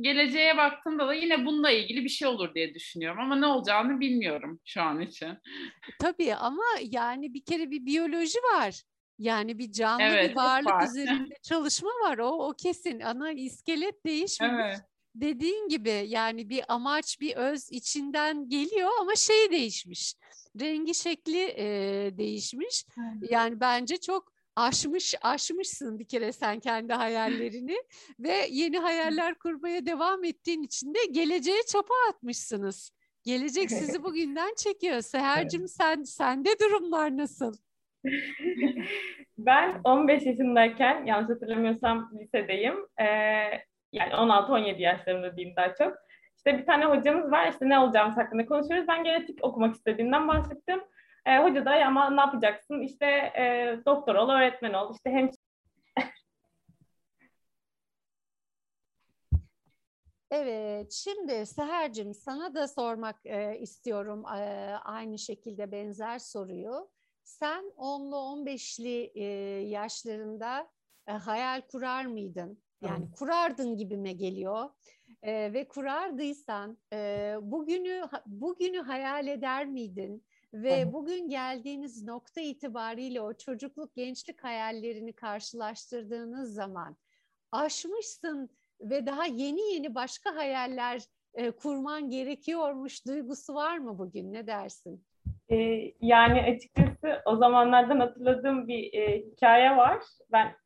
geleceğe baktığımda da yine bununla ilgili bir şey olur diye düşünüyorum ama ne olacağını bilmiyorum şu an için. Tabii ama yani bir kere bir biyoloji var. Yani bir canlı Evet, bir varlık var. üzerinde çalışma var. O o kesin. Ana iskelet değişmemiş. Evet. Dediğin gibi yani bir amaç, bir öz içinden geliyor ama şey değişmiş. Rengi, şekli e, değişmiş. Yani bence çok aşmış, aşmışsın bir kere sen kendi hayallerini ve yeni hayaller kurmaya devam ettiğin için de geleceğe çapa atmışsınız. Gelecek sizi bugünden çekiyor. Seher'cim sen sende durumlar nasıl? Ben 15 yaşındayken yanlış hatırlamıyorsam lisedeyim. Ee, yani 16-17 yaşlarımda diyeyim daha çok. İşte bir tane hocamız var işte ne olacağımız hakkında konuşuyoruz. Ben genetik okumak istediğimden bahsettim. Ee, hoca da "Ya ama ne yapacaksın? İşte e, doktor ol, öğretmen ol, işte hem Evet, şimdi Seher'cim sana da sormak e, istiyorum e, aynı şekilde benzer soruyu. Sen 10'lu 15'li e, yaşlarında e, hayal kurar mıydın? Yani Evet. kurardın gibime geliyor. E, ve kurardıysan e, bugünü bugünü hayal eder miydin? Ve Evet. bugün geldiğiniz nokta itibariyle o çocukluk gençlik hayallerini karşılaştırdığınız zaman aşmışsın ve daha yeni yeni başka hayaller e, kurman gerekiyormuş duygusu var mı bugün? Ne dersin? Ee, yani açıkçası o zamanlardan hatırladığım bir e, hikaye var. Ben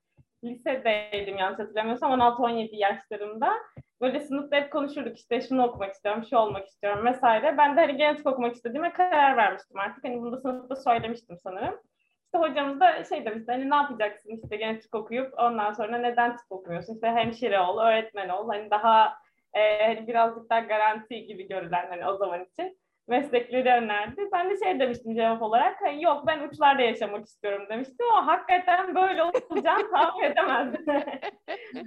lisedeydim yanlış hatırlamıyorsam 16-17 yaşlarımda. Böyle sınıfta hep konuşurduk işte şunu okumak istiyorum, şu olmak istiyorum vesaire. Ben de hani genetik okumak istediğime karar vermiştim artık. Hani bunu da sınıfta söylemiştim sanırım. İşte hocamız da şey demişti hani ne yapacaksın işte genetik okuyup ondan sonra neden tıp okumuyorsun? İşte hemşire ol, öğretmen ol. Hani daha e, hani birazcık daha garanti gibi görülen hani o zaman için meslekleri önerdi. Ben de şey demiştim cevap olarak, hani yok ben uçlarda yaşamak istiyorum demiştim ama hakikaten böyle olacağını tahmin edemezdim.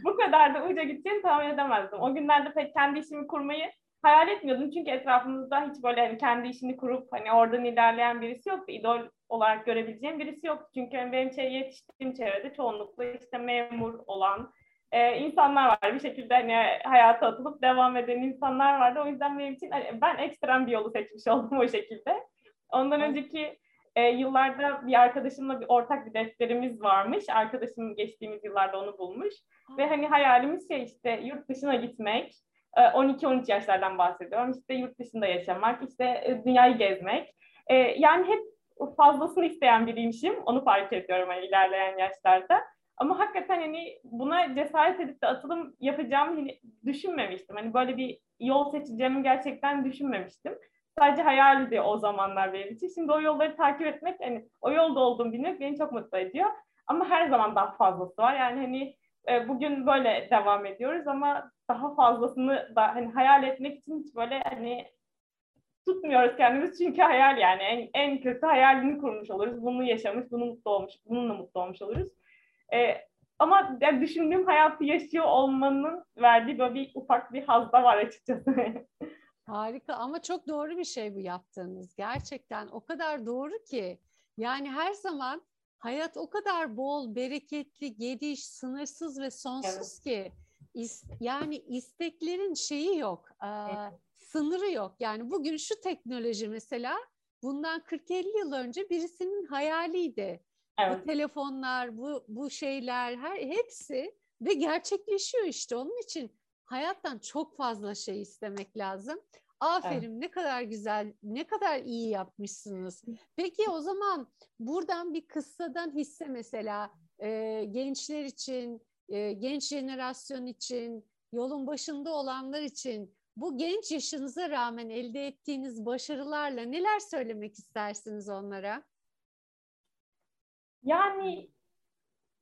Bu kadar da uca gideceğini tahmin edemezdim. O günlerde pek kendi işimi kurmayı hayal etmiyordum. Çünkü etrafımızda hiç böyle hani kendi işini kurup hani oradan ilerleyen birisi yoktu. İdol olarak görebileceğim birisi yoktu. Çünkü benim şey, yetiştiğim çevrede çoğunlukla işte memur olan, e, insanlar var. Bir şekilde hani hayata atılıp devam eden insanlar vardı. O yüzden benim için hani ben ekstrem bir yolu seçmiş oldum o şekilde. Ondan önceki e, yıllarda bir arkadaşımla bir ortak bir defterimiz varmış. Arkadaşım geçtiğimiz yıllarda onu bulmuş. Ve hani hayalimiz şey işte yurt dışına gitmek. E, 12-13 yaşlardan bahsediyorum. İşte yurt dışında yaşamak, işte e, dünyayı gezmek. E, yani hep fazlasını isteyen biriymişim. Onu fark ediyorum hani ilerleyen yaşlarda. Ama hakikaten hani buna cesaret edip de atılım yapacağımı düşünmemiştim. Hani böyle bir yol seçeceğimi gerçekten düşünmemiştim. Sadece hayaldi o zamanlar benim için. Şimdi o yolları takip etmek, hani o yolda olduğumu bilmek beni çok mutlu ediyor. Ama her zaman daha fazlası var. Yani hani e, bugün böyle devam ediyoruz ama daha fazlasını da hani hayal etmek için hiç böyle hani tutmuyoruz kendimiz çünkü hayal yani en, en kötü hayalini kurmuş oluruz. Bunu yaşamış, bunu mutlu olmuş, bununla mutlu olmuş oluruz. Ee, ama yani düşündüğüm hayatı yaşıyor olmanın verdiği böyle bir ufak bir haz da var açıkçası. Harika ama çok doğru bir şey bu yaptığınız. Gerçekten o kadar doğru ki. Yani her zaman hayat o kadar bol, bereketli, geniş, sınırsız ve sonsuz ki is- yani isteklerin şeyi yok, aa, sınırı yok. Yani bugün şu teknoloji mesela bundan 40-50 yıl önce birisinin hayaliydi. Evet. Bu telefonlar, bu bu şeyler, her hepsi ve gerçekleşiyor işte. Onun için hayattan çok fazla şey istemek lazım. Aferin ne kadar güzel, ne kadar iyi yapmışsınız. Peki o zaman buradan bir kıssadan hisse mesela e, gençler için, e, genç jenerasyon için, yolun başında olanlar için bu genç yaşınıza rağmen elde ettiğiniz başarılarla neler söylemek istersiniz onlara? Yani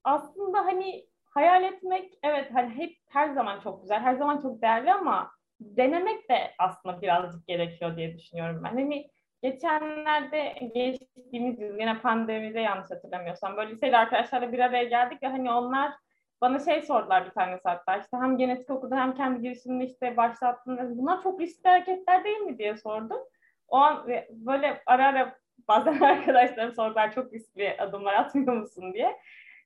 aslında hani hayal etmek evet hani hep her zaman çok güzel, her zaman çok değerli ama denemek de aslında birazcık gerekiyor diye düşünüyorum ben. Hani geçenlerde geçtiğimiz yıl yine pandemide yanlış hatırlamıyorsam böyle liseli arkadaşlarla bir araya geldik ve hani onlar bana şey sordular bir tane hatta işte hem genetik okudu hem kendi girişimini işte başlattın. Bunlar çok riskli hareketler değil mi diye sordum. O an böyle ara ara bazen arkadaşlarım sordular çok riskli adımlar atmıyor musun diye.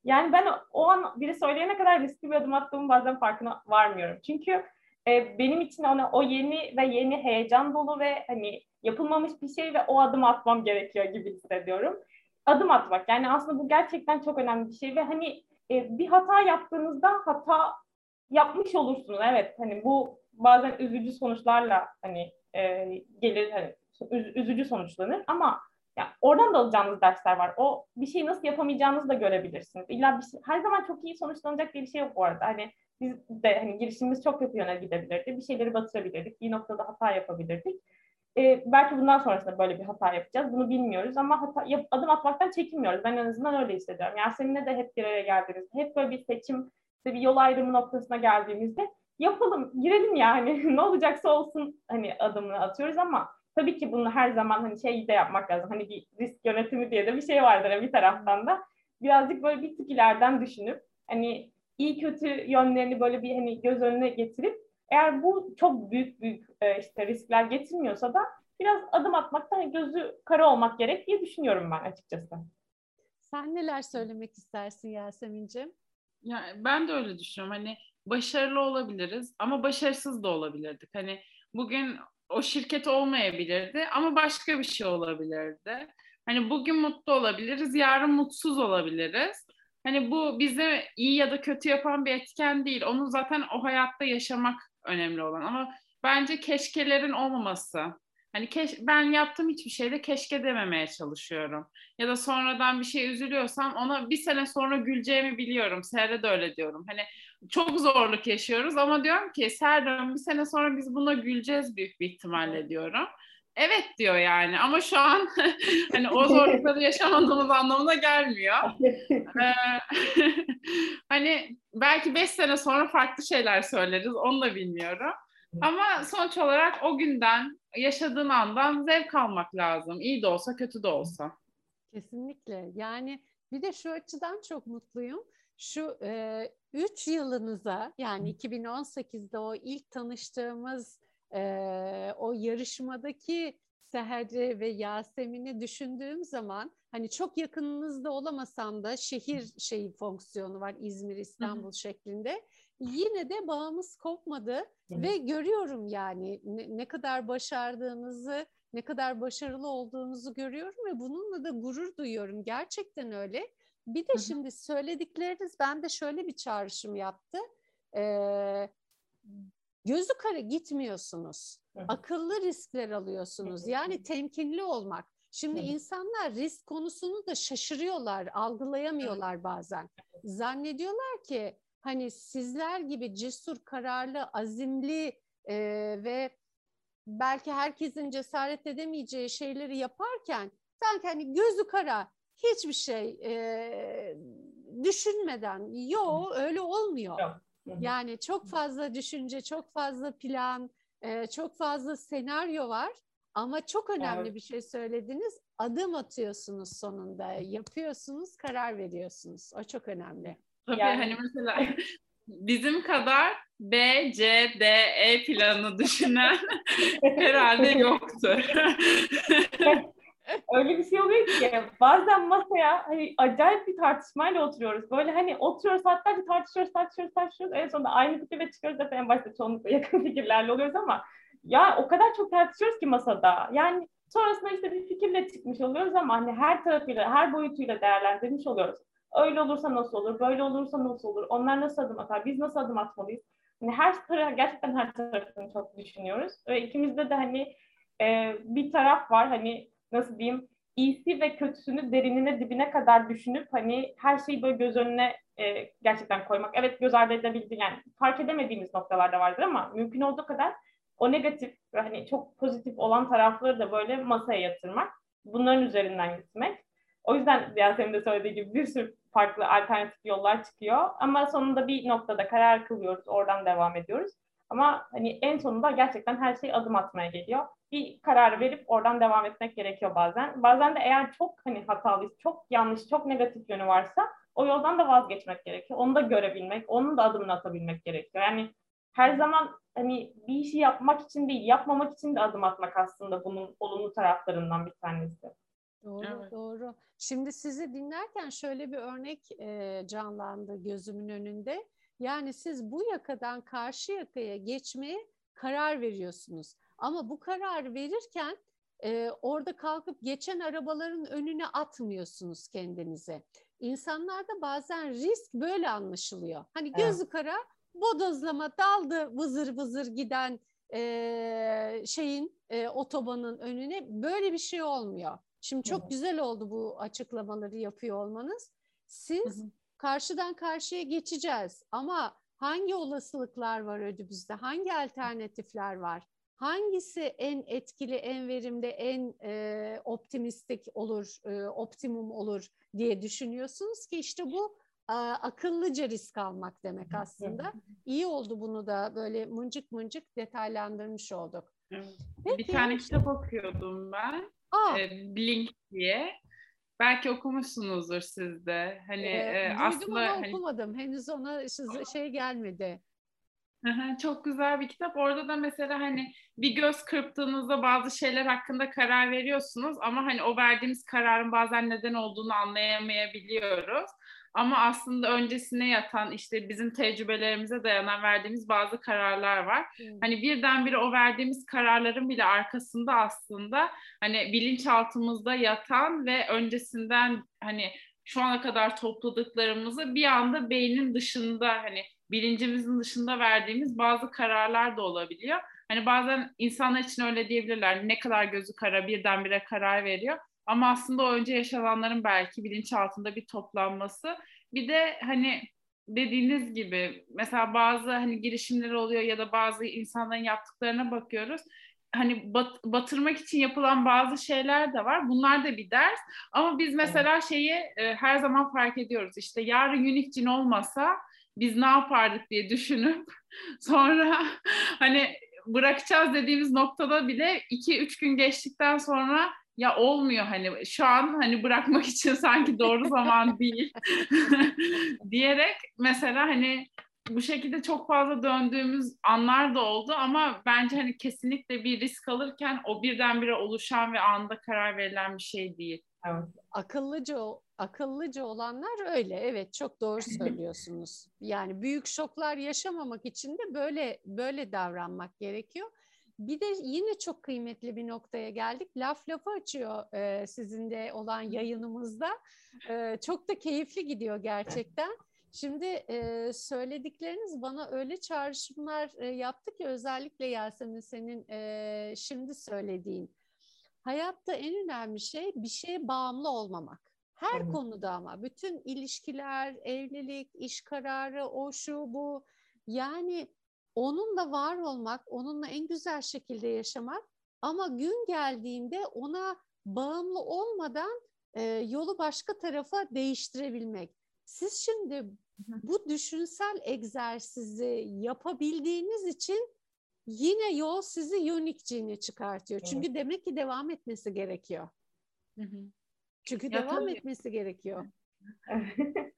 Yani ben o an biri söyleyene kadar riskli bir adım attığımın bazen farkına varmıyorum. Çünkü e, benim için ona o yeni ve yeni heyecan dolu ve hani yapılmamış bir şey ve o adım atmam gerekiyor gibi hissediyorum. Adım atmak yani aslında bu gerçekten çok önemli bir şey ve hani e, bir hata yaptığınızda hata yapmış olursunuz. Evet hani bu bazen üzücü sonuçlarla hani e, gelir hani üzücü sonuçlanır ama ya oradan da alacağınız dersler var. O bir şeyi nasıl yapamayacağınızı da görebilirsiniz. İlla bir şey, her zaman çok iyi sonuçlanacak diye bir şey yok bu arada. Hani biz de hani girişimimiz çok kötü yöne gidebilirdi. Bir şeyleri batırabilirdik. Bir noktada hata yapabilirdik. Ee, belki bundan sonrasında böyle bir hata yapacağız. Bunu bilmiyoruz ama hata, yap, adım atmaktan çekinmiyoruz. Ben en azından öyle hissediyorum. Yasemin'le de hep bir araya geldiğimizde, hep böyle bir seçim, işte bir yol ayrımı noktasına geldiğimizde yapalım, girelim yani. ne olacaksa olsun hani adımını atıyoruz ama tabii ki bunu her zaman hani şey de yapmak lazım. Hani bir risk yönetimi diye de bir şey vardır bir taraftan da. Birazcık böyle bir tık ileriden düşünüp hani iyi kötü yönlerini böyle bir hani göz önüne getirip eğer bu çok büyük büyük e, işte riskler getirmiyorsa da biraz adım atmakta hani gözü kara olmak gerek diye düşünüyorum ben açıkçası. Sen neler söylemek istersin Yasemin'ciğim? Ya ben de öyle düşünüyorum. Hani başarılı olabiliriz ama başarısız da olabilirdik. Hani bugün o şirket olmayabilirdi ama başka bir şey olabilirdi. Hani bugün mutlu olabiliriz, yarın mutsuz olabiliriz. Hani bu bize iyi ya da kötü yapan bir etken değil. Onu zaten o hayatta yaşamak önemli olan. Ama bence keşkelerin olmaması. Hani keş, ben yaptığım hiçbir şeyde keşke dememeye çalışıyorum. Ya da sonradan bir şey üzülüyorsam ona bir sene sonra güleceğimi biliyorum. Serre de öyle diyorum. Hani çok zorluk yaşıyoruz ama diyorum ki Serdar bir sene sonra biz buna güleceğiz büyük bir ihtimalle diyorum. Evet diyor yani ama şu an hani o zorlukları yaşamadığımız anlamına gelmiyor. ee, hani belki beş sene sonra farklı şeyler söyleriz onu da bilmiyorum. Ama sonuç olarak o günden yaşadığın andan zevk almak lazım. İyi de olsa kötü de olsa. Kesinlikle. Yani bir de şu açıdan çok mutluyum. Şu e, üç yılınıza yani 2018'de o ilk tanıştığımız e, o yarışmadaki Seher'i ve Yasemin'i düşündüğüm zaman hani çok yakınınızda olamasam da şehir şeyi fonksiyonu var İzmir İstanbul şeklinde yine de bağımız kopmadı ve görüyorum yani ne, ne kadar başardığınızı ne kadar başarılı olduğunuzu görüyorum ve bununla da gurur duyuyorum. Gerçekten öyle bir de şimdi söyledikleriniz bende şöyle bir çağrışım yaptı ee, gözü kara gitmiyorsunuz. Akıllı riskler alıyorsunuz. Yani temkinli olmak. Şimdi insanlar risk konusunu da şaşırıyorlar, algılayamıyorlar bazen. Zannediyorlar ki hani sizler gibi cesur, kararlı, azimli e, ve belki herkesin cesaret edemeyeceği şeyleri yaparken sanki hani gözü kara hiçbir şey e, düşünmeden, yok öyle olmuyor. Yok. Yani çok fazla düşünce, çok fazla plan, e, çok fazla senaryo var. Ama çok önemli evet. bir şey söylediniz. Adım atıyorsunuz sonunda, yapıyorsunuz, karar veriyorsunuz. O çok önemli. Tabii yani... hani mesela bizim kadar B, C, D, E planı düşünen herhalde yoktur. Öyle bir şey oluyor ki bazen masaya hani acayip bir tartışmayla oturuyoruz. Böyle hani oturuyoruz saatlerce tartışıyoruz, tartışıyoruz, tartışıyoruz. En sonunda aynı fikirle çıkıyoruz. Zaten en başta çoğunlukla yakın fikirlerle oluyoruz ama ya o kadar çok tartışıyoruz ki masada. Yani sonrasında işte bir fikirle çıkmış oluyoruz ama hani her tarafıyla, her boyutuyla değerlendirmiş oluyoruz. Öyle olursa nasıl olur, böyle olursa nasıl olur, onlar nasıl adım atar, biz nasıl adım atmalıyız? Hani her taraf, gerçekten her tarafını çok düşünüyoruz. Ve ikimizde de hani e, bir taraf var hani nasıl diyeyim iyisi ve kötüsünü derinine dibine kadar düşünüp hani her şeyi böyle göz önüne e, gerçekten koymak. Evet göz ardı edebildiği yani fark edemediğimiz noktalarda vardır ama mümkün olduğu kadar o negatif ve hani çok pozitif olan tarafları da böyle masaya yatırmak. Bunların üzerinden gitmek. O yüzden Yasemin de söylediği gibi bir sürü farklı alternatif yollar çıkıyor. Ama sonunda bir noktada karar kılıyoruz, oradan devam ediyoruz. Ama hani en sonunda gerçekten her şey adım atmaya geliyor. Bir karar verip oradan devam etmek gerekiyor bazen. Bazen de eğer çok hani hatalıyız, çok yanlış, çok negatif yönü varsa o yoldan da vazgeçmek gerekiyor. Onu da görebilmek, onun da adımını atabilmek gerekiyor. Yani her zaman hani bir işi yapmak için değil, yapmamak için de adım atmak aslında bunun olumlu taraflarından bir tanesi. Doğru, evet. doğru. Şimdi sizi dinlerken şöyle bir örnek e, canlandı gözümün önünde. Yani siz bu yakadan karşı yakaya geçmeye karar veriyorsunuz. Ama bu karar verirken e, orada kalkıp geçen arabaların önüne atmıyorsunuz kendinize. İnsanlarda bazen risk böyle anlaşılıyor. Hani gözü evet. kara bodozlama daldı vızır vızır giden e, şeyin e, otobanın önüne böyle bir şey olmuyor. Şimdi çok evet. güzel oldu bu açıklamaları yapıyor olmanız. Siz hı hı. karşıdan karşıya geçeceğiz ama hangi olasılıklar var önümüzde? Hangi alternatifler var? Hangisi en etkili, en verimli, en e, optimistik olur, e, optimum olur diye düşünüyorsunuz ki işte bu e, akıllıca risk almak demek aslında. İyi oldu bunu da böyle mıncık mıncık detaylandırmış olduk. Evet. Peki. Bir tane kitap okuyordum ben. Aa. E, Blink diye. Belki okumuşsunuzdur siz de. Hani ee, e, aslında ama hani... okumadım. Henüz ona şey gelmedi. Çok güzel bir kitap. Orada da mesela hani bir göz kırptığınızda bazı şeyler hakkında karar veriyorsunuz ama hani o verdiğimiz kararın bazen neden olduğunu anlayamayabiliyoruz. Ama aslında öncesine yatan işte bizim tecrübelerimize dayanan verdiğimiz bazı kararlar var. Hmm. Hani birdenbire o verdiğimiz kararların bile arkasında aslında hani bilinçaltımızda yatan ve öncesinden hani şu ana kadar topladıklarımızı bir anda beynin dışında hani bilincimizin dışında verdiğimiz bazı kararlar da olabiliyor. Hani bazen insanlar için öyle diyebilirler. Ne kadar gözü kara birdenbire karar veriyor. Ama aslında o önce yaşananların belki bilinçaltında bir toplanması. Bir de hani dediğiniz gibi mesela bazı hani girişimler oluyor ya da bazı insanların yaptıklarına bakıyoruz. Hani bat, batırmak için yapılan bazı şeyler de var. Bunlar da bir ders. Ama biz mesela şeyi e, her zaman fark ediyoruz. İşte yarın Unicin olmasa biz ne yapardık diye düşünüp sonra hani bırakacağız dediğimiz noktada bile iki üç gün geçtikten sonra ya olmuyor hani şu an hani bırakmak için sanki doğru zaman değil diyerek mesela hani bu şekilde çok fazla döndüğümüz anlar da oldu ama bence hani kesinlikle bir risk alırken o birdenbire oluşan ve anda karar verilen bir şey değil. Evet. Akıllıca akıllıca olanlar öyle. Evet çok doğru söylüyorsunuz. Yani büyük şoklar yaşamamak için de böyle böyle davranmak gerekiyor. Bir de yine çok kıymetli bir noktaya geldik. Laf lafı açıyor e, sizin de olan yayınımızda. E, çok da keyifli gidiyor gerçekten. Şimdi e, söyledikleriniz bana öyle çağrışımlar e, yaptı ki özellikle Yasemin senin e, şimdi söylediğin. Hayatta en önemli şey bir şeye bağımlı olmamak. Her evet. konuda ama bütün ilişkiler, evlilik, iş kararı, o şu bu. Yani onunla var olmak, onunla en güzel şekilde yaşamak ama gün geldiğinde ona bağımlı olmadan e, yolu başka tarafa değiştirebilmek. Siz şimdi bu düşünsel egzersizi yapabildiğiniz için yine yol sizi unique çıkartıyor. Evet. Çünkü demek ki devam etmesi gerekiyor. Çünkü ya devam tabii. etmesi gerekiyor.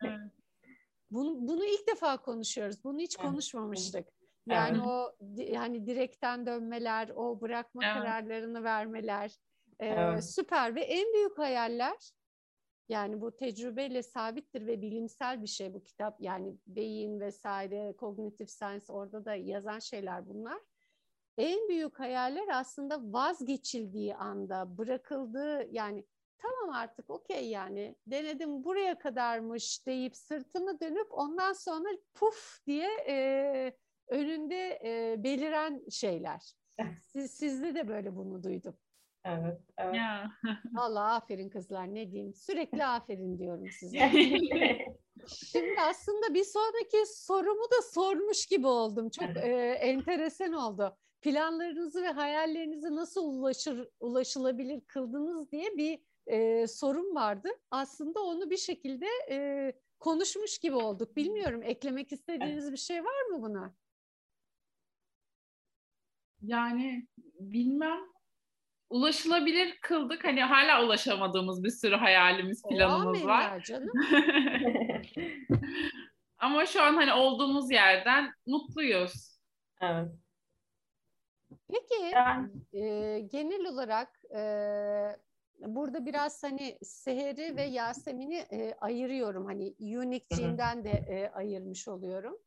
bunu, bunu ilk defa konuşuyoruz. Bunu hiç konuşmamıştık. Yani evet. o yani direkten dönmeler, o bırakma evet. kararlarını vermeler e, evet. süper ve en büyük hayaller yani bu tecrübeyle sabittir ve bilimsel bir şey bu kitap. Yani beyin vesaire, kognitif science orada da yazan şeyler bunlar. En büyük hayaller aslında vazgeçildiği anda, bırakıldığı yani tamam artık okey yani denedim buraya kadarmış deyip sırtını dönüp ondan sonra puf diye e, önünde e, beliren şeyler. Siz, sizde de böyle bunu duydum. Evet, evet. Ya. Vallahi aferin kızlar ne diyeyim. Sürekli aferin diyorum size. Şimdi aslında bir sonraki sorumu da sormuş gibi oldum. Çok e, enteresan oldu. Planlarınızı ve hayallerinizi nasıl ulaşır, ulaşılabilir kıldınız diye bir e, sorum vardı. Aslında onu bir şekilde e, konuşmuş gibi olduk. Bilmiyorum eklemek istediğiniz bir şey var mı buna? Yani bilmem. Ulaşılabilir kıldık. Hani hala ulaşamadığımız bir sürü hayalimiz, planımız Amin var. ya canım. Ama şu an hani olduğumuz yerden mutluyuz. Evet. Peki Yani e, genel olarak e, burada biraz hani Seher'i ve Yasemin'i e, ayırıyorum. Hani Unique'ciğimden de e, ayırmış oluyorum.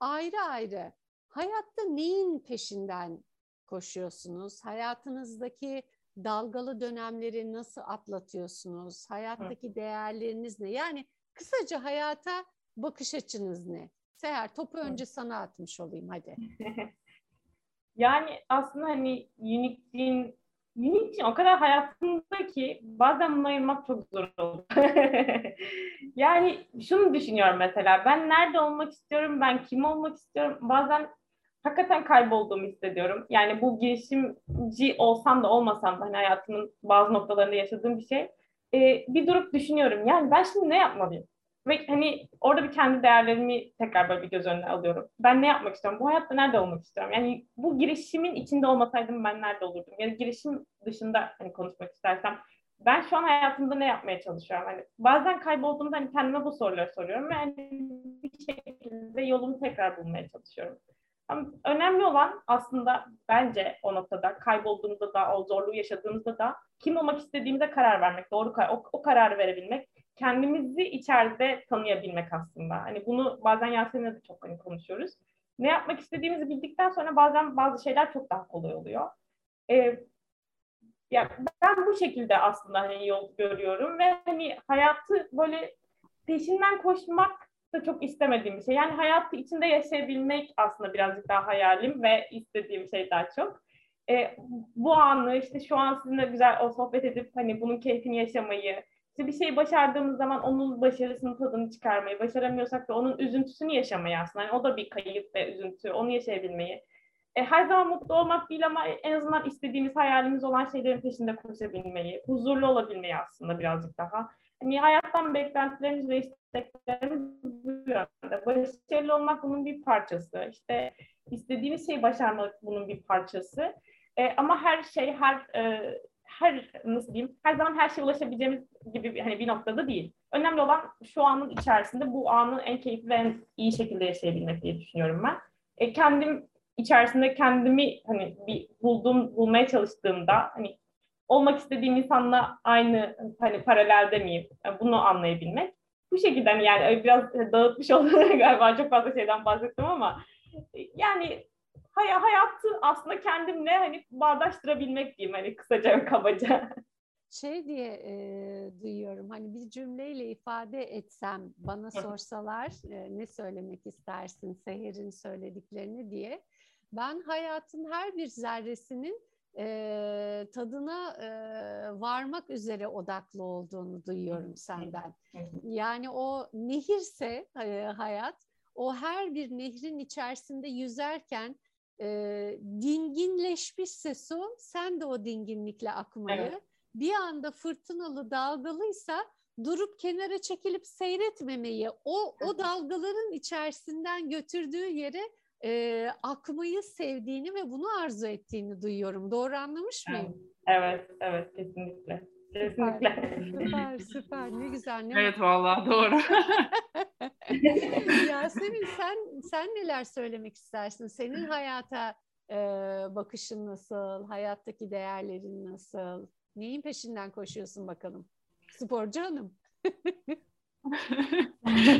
Ayrı ayrı hayatta neyin peşinden koşuyorsunuz? Hayatınızdaki dalgalı dönemleri nasıl atlatıyorsunuz? Hayattaki değerleriniz ne? Yani kısaca hayata bakış açınız ne? Seher topu önce sana atmış olayım hadi. Yani aslında hani Unique'in Unique'in o kadar hayatımda ki bazen bunu ayırmak çok zor oldu. yani şunu düşünüyorum mesela ben nerede olmak istiyorum, ben kim olmak istiyorum. Bazen hakikaten kaybolduğumu hissediyorum. Yani bu girişimci olsam da olmasam da hani hayatımın bazı noktalarında yaşadığım bir şey. Ee, bir durup düşünüyorum. Yani ben şimdi ne yapmalıyım? Ve hani orada bir kendi değerlerimi tekrar böyle bir göz önüne alıyorum. Ben ne yapmak istiyorum? Bu hayatta nerede olmak istiyorum? Yani bu girişimin içinde olmasaydım ben nerede olurdum? Yani girişim dışında hani konuşmak istersem ben şu an hayatımda ne yapmaya çalışıyorum? Hani bazen kaybolduğumda hani kendime bu soruları soruyorum ve hani bir şekilde yolumu tekrar bulmaya çalışıyorum. Ama önemli olan aslında bence o noktada kaybolduğumuzda da, o zorluğu yaşadığımızda da kim olmak istediğimize karar vermek, doğru o, o kararı verebilmek, kendimizi içeride tanıyabilmek aslında. Hani bunu bazen Yasemin'le de çok hani konuşuyoruz. Ne yapmak istediğimizi bildikten sonra bazen bazı şeyler çok daha kolay oluyor. Ee, ya ben bu şekilde aslında hani yol görüyorum ve hani hayatı böyle peşinden koşmak da çok istemediğim bir şey. Yani hayatı içinde yaşayabilmek aslında birazcık daha hayalim ve istediğim şey daha çok. E, bu anı işte şu an sizinle güzel o sohbet edip hani bunun keyfini yaşamayı, işte bir şeyi başardığımız zaman onun başarısının tadını çıkarmayı, başaramıyorsak da onun üzüntüsünü yaşamayı aslında. Yani o da bir kayıp ve üzüntü, onu yaşayabilmeyi. E, her zaman mutlu olmak değil ama en azından istediğimiz hayalimiz olan şeylerin peşinde koşabilmeyi, huzurlu olabilmeyi aslında birazcık daha. Hani hayattan beklentilerimiz ve isteklerimiz bu yönde. Başarılı olmak bunun bir parçası. İşte istediğimiz şeyi başarmak bunun bir parçası. E, ama her şey, her e, her nasıl diyeyim, her zaman her şeye ulaşabileceğimiz gibi bir, hani bir noktada değil. Önemli olan şu anın içerisinde bu anı en keyifli ve en iyi şekilde yaşayabilmek diye düşünüyorum ben. E, kendim içerisinde kendimi hani bir bulduğum, bulmaya çalıştığımda hani olmak istediğim insanla aynı hani paralelde miyim? Yani bunu anlayabilmek. Bu şekilde hani yani biraz dağıtmış oldum galiba çok fazla şeyden bahsettim ama yani hay hayatı aslında kendimle hani bağdaştırabilmek diyeyim hani kısaca ve kabaca. Şey diye e, duyuyorum hani bir cümleyle ifade etsem bana sorsalar e, ne söylemek istersin Seher'in söylediklerini diye ben hayatın her bir zerresinin e, tadına e, varmak üzere odaklı olduğunu duyuyorum senden. Yani o nehirse e, hayat, o her bir nehrin içerisinde yüzerken e, dinginleşmişse su, sen de o dinginlikle akmayı, evet. bir anda fırtınalı, dalgalıysa durup kenara çekilip seyretmemeyi, o o dalgaların içerisinden götürdüğü yere e, akmayı sevdiğini ve bunu arzu ettiğini duyuyorum. Doğru anlamış mıyım? Evet, evet kesinlikle. Kesinlikle. Süper, süper. Ne güzel. Ne evet vallahi doğru. Yasemin sen sen neler söylemek istersin? Senin hayata e, bakışın nasıl? Hayattaki değerlerin nasıl? Neyin peşinden koşuyorsun bakalım? Sporcu hanım.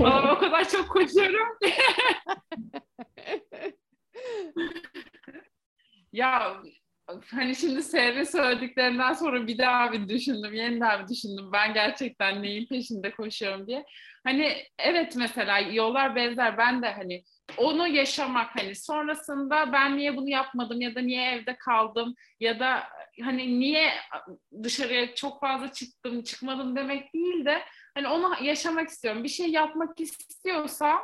O kadar çok koşuyorum ya hani şimdi Seher'in söylediklerinden sonra bir daha bir düşündüm, yeniden bir düşündüm. Ben gerçekten neyin peşinde koşuyorum diye. Hani evet mesela yollar benzer. Ben de hani onu yaşamak hani sonrasında ben niye bunu yapmadım ya da niye evde kaldım ya da hani niye dışarıya çok fazla çıktım çıkmadım demek değil de hani onu yaşamak istiyorum. Bir şey yapmak istiyorsam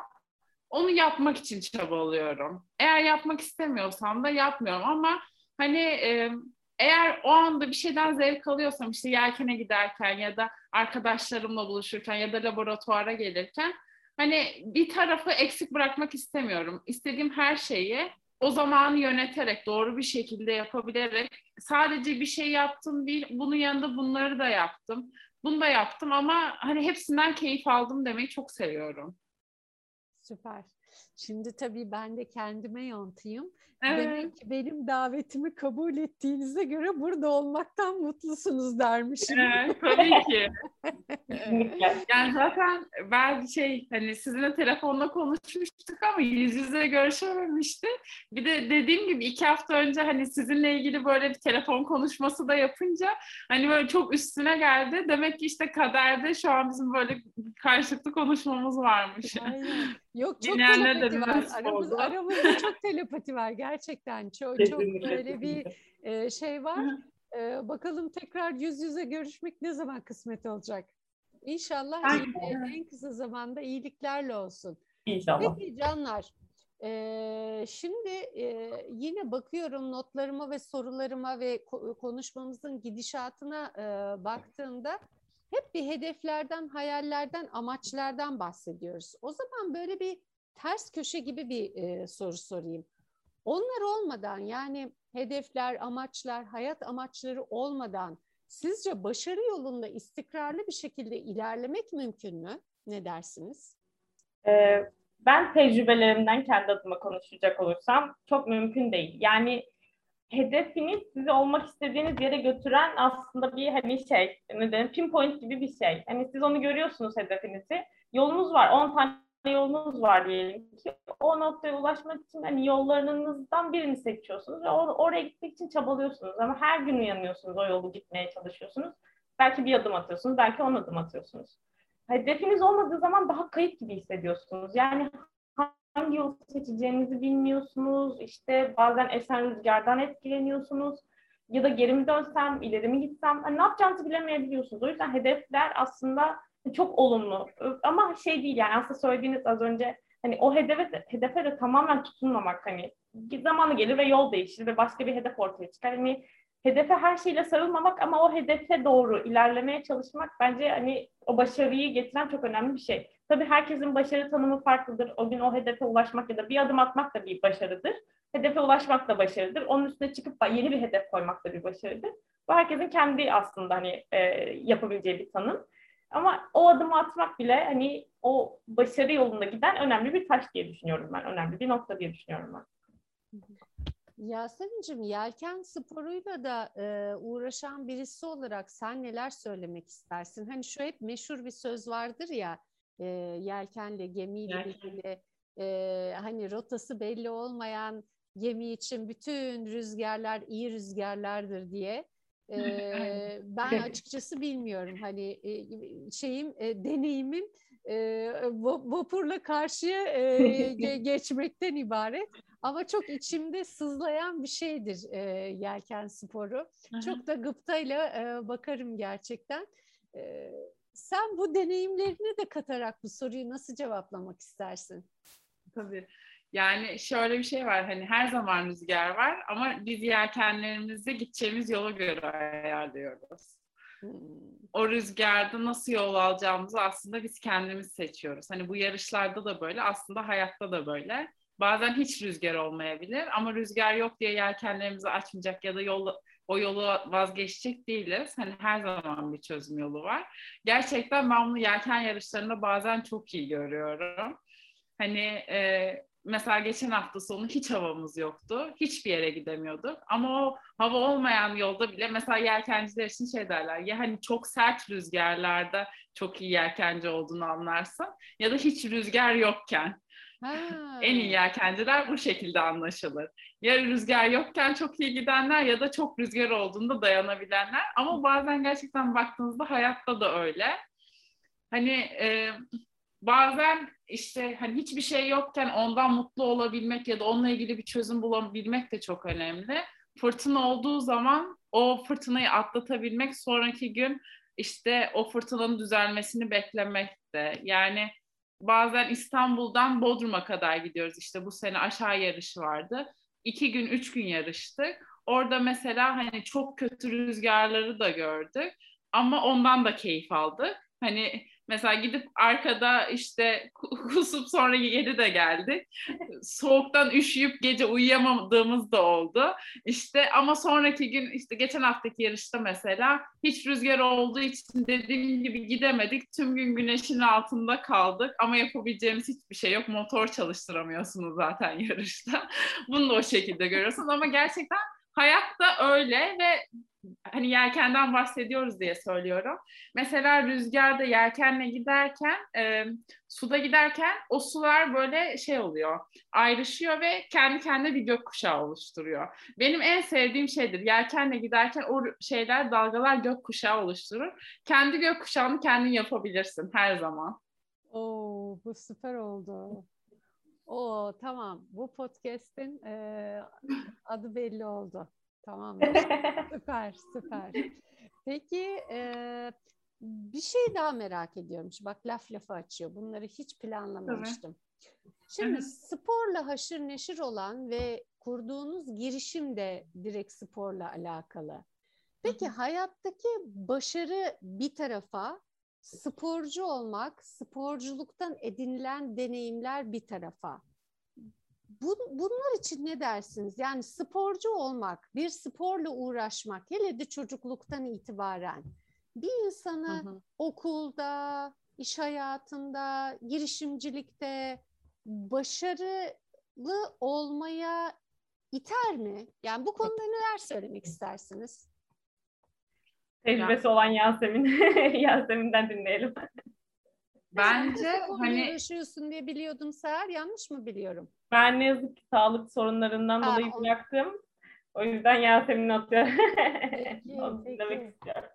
onu yapmak için çabalıyorum. Eğer yapmak istemiyorsam da yapmıyorum ama hani eğer o anda bir şeyden zevk alıyorsam işte yelkene giderken ya da arkadaşlarımla buluşurken ya da laboratuvara gelirken hani bir tarafı eksik bırakmak istemiyorum. İstediğim her şeyi o zamanı yöneterek, doğru bir şekilde yapabilerek sadece bir şey yaptım değil, bunun yanında bunları da yaptım. Bunu da yaptım ama hani hepsinden keyif aldım demeyi çok seviyorum. Süper. Şimdi tabii ben de kendime yontayım. Evet. Demek ki benim davetimi kabul ettiğinize göre burada olmaktan mutlusunuz dermişim. Evet, tabii ki. yani zaten ben şey hani sizinle telefonla konuşmuştuk ama yüz yüze görüşememiştik. Bir de dediğim gibi iki hafta önce hani sizinle ilgili böyle bir telefon konuşması da yapınca hani böyle çok üstüne geldi. Demek ki işte kaderde şu an bizim böyle karşılıklı konuşmamız varmış. Aynen. Yok çok telepati var. Aramız, aramızda çok telepati var gerçekten. Çok çok böyle bir e, şey var. E, bakalım tekrar yüz yüze görüşmek ne zaman kısmet olacak? İnşallah iyi, en kısa zamanda iyiliklerle olsun. İnşallah. Peki canlar. Ee, şimdi e, yine bakıyorum notlarıma ve sorularıma ve konuşmamızın gidişatına e, baktığımda hep bir hedeflerden, hayallerden, amaçlardan bahsediyoruz. O zaman böyle bir ters köşe gibi bir e, soru sorayım. Onlar olmadan yani hedefler, amaçlar, hayat amaçları olmadan sizce başarı yolunda istikrarlı bir şekilde ilerlemek mümkün mü? Ne dersiniz? Ee, ben tecrübelerimden kendi adıma konuşacak olursam çok mümkün değil. Yani hedefiniz sizi olmak istediğiniz yere götüren aslında bir hani şey, ne derim, pinpoint gibi bir şey. Hani siz onu görüyorsunuz hedefinizi. Yolunuz var, 10 tane yolunuz var diyelim ki. O noktaya ulaşmak için hani yollarınızdan birini seçiyorsunuz ve or- oraya gitmek için çabalıyorsunuz. Ama her gün uyanıyorsunuz, o yolu gitmeye çalışıyorsunuz. Belki bir adım atıyorsunuz, belki on adım atıyorsunuz. Hedefiniz olmadığı zaman daha kayıp gibi hissediyorsunuz. Yani hangi yolu seçeceğinizi bilmiyorsunuz. İşte bazen esen rüzgardan etkileniyorsunuz. Ya da geri mi dönsem, ileri mi gitsem. Hani ne yapacağınızı bilemeyebiliyorsunuz. O yüzden hedefler aslında çok olumlu. Ama şey değil yani aslında söylediğiniz az önce hani o hedefe, hedefe de tamamen tutunmamak hani zamanı gelir ve yol değişir ve başka bir hedef ortaya çıkar. Hani hedefe her şeyle sarılmamak ama o hedefe doğru ilerlemeye çalışmak bence hani o başarıyı getiren çok önemli bir şey. Tabii herkesin başarı tanımı farklıdır. O gün o hedefe ulaşmak ya da bir adım atmak da bir başarıdır. Hedefe ulaşmak da başarıdır. Onun üstüne çıkıp yeni bir hedef koymak da bir başarıdır. Bu herkesin kendi aslında hani e, yapabileceği bir tanım. Ama o adımı atmak bile hani o başarı yolunda giden önemli bir taş diye düşünüyorum ben. Önemli bir nokta diye düşünüyorum ben. Yasemin'cim yelken sporuyla da e, uğraşan birisi olarak sen neler söylemek istersin? Hani şu hep meşhur bir söz vardır ya e, yelkenle gemiyle Yelken. e, hani rotası belli olmayan gemi için bütün rüzgarlar iyi rüzgarlardır diye. Ben açıkçası bilmiyorum hani e, şeyim e, deneyimim e, vapurla karşıya geçmekten ibaret. Ama çok içimde sızlayan bir şeydir yelken sporu. Çok da gıptayla bakarım gerçekten. Sen bu deneyimlerini de katarak bu soruyu nasıl cevaplamak istersin? Tabii. Yani şöyle bir şey var hani her zaman rüzgar var ama biz yelkenlerimizi gideceğimiz yola göre ayarlıyoruz. Hmm. O rüzgarda nasıl yol alacağımızı aslında biz kendimiz seçiyoruz. Hani bu yarışlarda da böyle aslında hayatta da böyle. Bazen hiç rüzgar olmayabilir ama rüzgar yok diye yelkenlerimizi açmayacak ya da yol, o yolu vazgeçecek değiliz. Hani her zaman bir çözüm yolu var. Gerçekten ben bunu yelken yarışlarında bazen çok iyi görüyorum. Hani e, mesela geçen hafta sonu hiç havamız yoktu. Hiçbir yere gidemiyorduk. Ama o hava olmayan yolda bile mesela yelkenciler için şey derler. Ya hani çok sert rüzgarlarda çok iyi yelkenci olduğunu anlarsın. Ya da hiç rüzgar yokken. Ha. En iyi yelkenciler bu şekilde anlaşılır. Ya rüzgar yokken çok iyi gidenler ya da çok rüzgar olduğunda dayanabilenler. Ama bazen gerçekten baktığınızda hayatta da öyle. Hani e, bazen işte hani hiçbir şey yokken ondan mutlu olabilmek ya da onunla ilgili bir çözüm bulabilmek de çok önemli. Fırtına olduğu zaman o fırtınayı atlatabilmek sonraki gün işte o fırtınanın düzelmesini beklemekte. Yani bazen İstanbul'dan Bodrum'a kadar gidiyoruz. İşte bu sene aşağı yarışı vardı. İki gün, üç gün yarıştık. Orada mesela hani çok kötü rüzgarları da gördük. Ama ondan da keyif aldık. Hani Mesela gidip arkada işte kusup sonra geri de geldik. Soğuktan üşüyüp gece uyuyamadığımız da oldu. İşte ama sonraki gün işte geçen haftaki yarışta mesela hiç rüzgar olduğu için dediğim gibi gidemedik. Tüm gün güneşin altında kaldık ama yapabileceğimiz hiçbir şey yok. Motor çalıştıramıyorsunuz zaten yarışta. Bunu da o şekilde görüyorsunuz ama gerçekten hayat da öyle ve hani yelkenden bahsediyoruz diye söylüyorum. Mesela rüzgarda yelkenle giderken, e, suda giderken o sular böyle şey oluyor, ayrışıyor ve kendi kendine bir gökkuşağı oluşturuyor. Benim en sevdiğim şeydir. Yelkenle giderken o şeyler, dalgalar gökkuşağı oluşturur. Kendi gökkuşağını kendin yapabilirsin her zaman. Oo, bu süper oldu. O tamam. Bu podcast'in e, adı belli oldu. Tamam. süper, süper. Peki e, bir şey daha merak ediyorum. Bak laf lafı açıyor. Bunları hiç planlamamıştım. Şimdi sporla haşır neşir olan ve kurduğunuz girişim de direkt sporla alakalı. Peki hayattaki başarı bir tarafa, sporcu olmak, sporculuktan edinilen deneyimler bir tarafa. Bu, bunlar için ne dersiniz? Yani sporcu olmak, bir sporla uğraşmak, hele de çocukluktan itibaren bir insanı hı hı. okulda, iş hayatında, girişimcilikte başarılı olmaya iter mi? Yani bu konuda neler söylemek istersiniz? Tecrübesi olan Yasemin. Yasemin'den dinleyelim. Bence hani yaşıyorsun diye biliyordum Seher. Yanlış mı biliyorum? Ben ne yazık ki sağlık sorunlarından ha, dolayı o... bıraktım. O yüzden Yasemin atıyor. Onu demek istiyorum.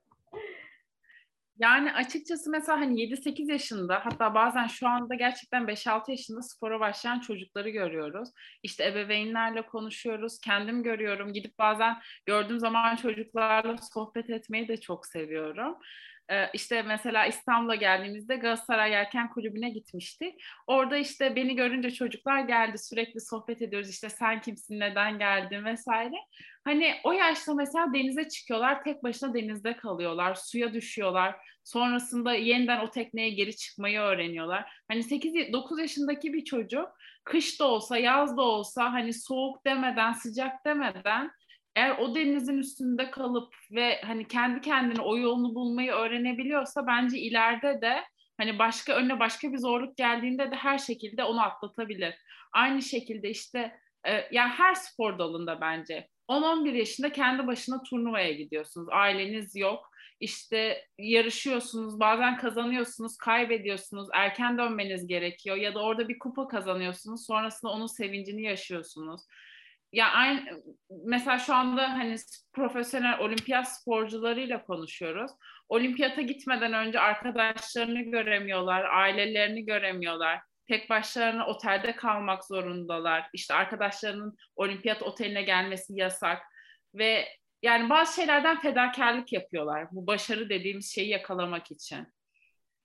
Yani açıkçası mesela hani 7-8 yaşında hatta bazen şu anda gerçekten 5-6 yaşında spora başlayan çocukları görüyoruz. İşte ebeveynlerle konuşuyoruz. Kendim görüyorum. Gidip bazen gördüğüm zaman çocuklarla sohbet etmeyi de çok seviyorum. Ee, işte mesela İstanbul'a geldiğimizde Galatasaray Yelken Kulübü'ne gitmiştik. Orada işte beni görünce çocuklar geldi sürekli sohbet ediyoruz işte sen kimsin neden geldin vesaire. Hani o yaşta mesela denize çıkıyorlar tek başına denizde kalıyorlar suya düşüyorlar. Sonrasında yeniden o tekneye geri çıkmayı öğreniyorlar. Hani 8-9 yaşındaki bir çocuk kış da olsa yaz da olsa hani soğuk demeden sıcak demeden eğer o denizin üstünde kalıp ve hani kendi kendine o yolunu bulmayı öğrenebiliyorsa bence ileride de hani başka önüne başka bir zorluk geldiğinde de her şekilde onu atlatabilir. Aynı şekilde işte e, yani her spor dalında bence 10-11 yaşında kendi başına turnuvaya gidiyorsunuz. Aileniz yok. İşte yarışıyorsunuz, bazen kazanıyorsunuz, kaybediyorsunuz, erken dönmeniz gerekiyor ya da orada bir kupa kazanıyorsunuz, sonrasında onun sevincini yaşıyorsunuz ya aynı mesela şu anda hani profesyonel olimpiyat sporcularıyla konuşuyoruz. Olimpiyata gitmeden önce arkadaşlarını göremiyorlar, ailelerini göremiyorlar. Tek başlarına otelde kalmak zorundalar. İşte arkadaşlarının olimpiyat oteline gelmesi yasak ve yani bazı şeylerden fedakarlık yapıyorlar. Bu başarı dediğimiz şeyi yakalamak için.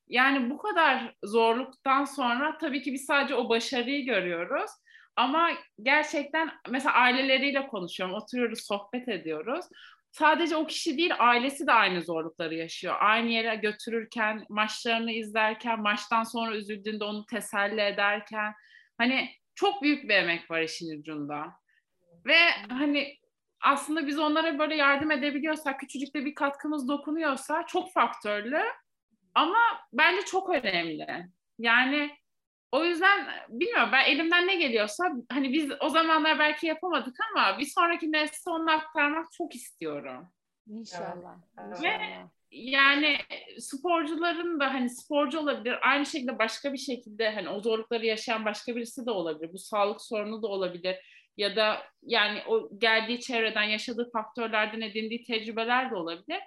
Yani bu kadar zorluktan sonra tabii ki biz sadece o başarıyı görüyoruz. Ama gerçekten mesela aileleriyle konuşuyorum, oturuyoruz, sohbet ediyoruz. Sadece o kişi değil, ailesi de aynı zorlukları yaşıyor. Aynı yere götürürken, maçlarını izlerken, maçtan sonra üzüldüğünde onu teselli ederken. Hani çok büyük bir emek var işin ucunda. Ve hani aslında biz onlara böyle yardım edebiliyorsak, küçücük de bir katkımız dokunuyorsa çok faktörlü. Ama bence çok önemli. Yani o yüzden bilmiyorum ben elimden ne geliyorsa hani biz o zamanlar belki yapamadık ama bir sonraki nesle onu aktarmak çok istiyorum. İnşallah. Ve yani sporcuların da hani sporcu olabilir aynı şekilde başka bir şekilde hani o zorlukları yaşayan başka birisi de olabilir. Bu sağlık sorunu da olabilir ya da yani o geldiği çevreden yaşadığı faktörlerden edindiği tecrübeler de olabilir.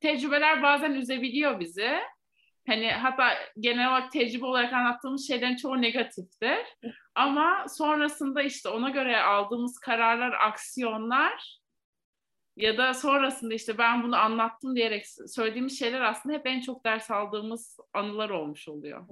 Tecrübeler bazen üzebiliyor bizi Hani hatta genel olarak tecrübe olarak anlattığımız şeylerin çoğu negatiftir. Ama sonrasında işte ona göre aldığımız kararlar, aksiyonlar ya da sonrasında işte ben bunu anlattım diyerek söylediğimiz şeyler aslında hep en çok ders aldığımız anılar olmuş oluyor.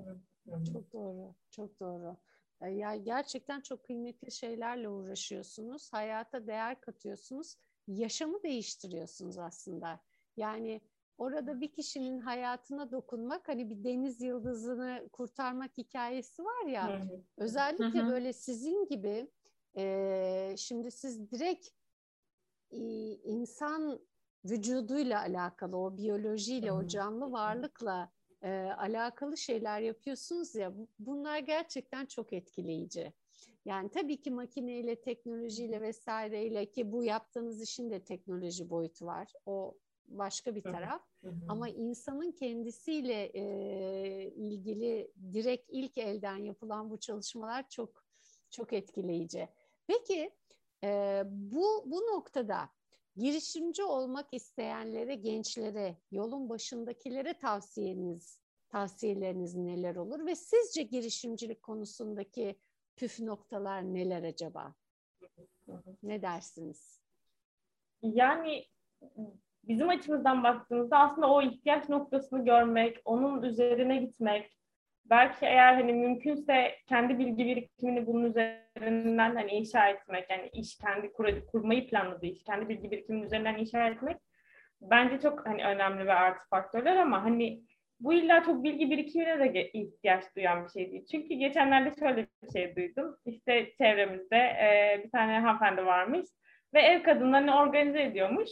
Çok doğru, çok doğru. E, ya gerçekten çok kıymetli şeylerle uğraşıyorsunuz, hayata değer katıyorsunuz, yaşamı değiştiriyorsunuz aslında. Yani orada bir kişinin hayatına dokunmak, hani bir deniz yıldızını kurtarmak hikayesi var ya, özellikle böyle sizin gibi, e, şimdi siz direkt insan vücuduyla alakalı, o biyolojiyle, o canlı varlıkla e, alakalı şeyler yapıyorsunuz ya, bunlar gerçekten çok etkileyici. Yani tabii ki makineyle, teknolojiyle vesaireyle ki bu yaptığınız işin de teknoloji boyutu var. O başka bir taraf. Ama insanın kendisiyle e, ilgili direkt ilk elden yapılan bu çalışmalar çok çok etkileyici. Peki e, bu bu noktada girişimci olmak isteyenlere, gençlere, yolun başındakilere tavsiyeniz, tavsiyeleriniz neler olur ve sizce girişimcilik konusundaki püf noktalar neler acaba? Ne dersiniz? Yani bizim açımızdan baktığımızda aslında o ihtiyaç noktasını görmek, onun üzerine gitmek, belki eğer hani mümkünse kendi bilgi birikimini bunun üzerinden hani inşa etmek, yani iş kendi kur, kurmayı planladığı iş, kendi bilgi birikiminin üzerinden inşa etmek bence çok hani önemli ve artı faktörler ama hani bu illa çok bilgi birikimine de ihtiyaç duyan bir şey değil. Çünkü geçenlerde şöyle bir şey duydum. İşte çevremizde e, bir tane hanımefendi varmış ve ev kadınlarını organize ediyormuş.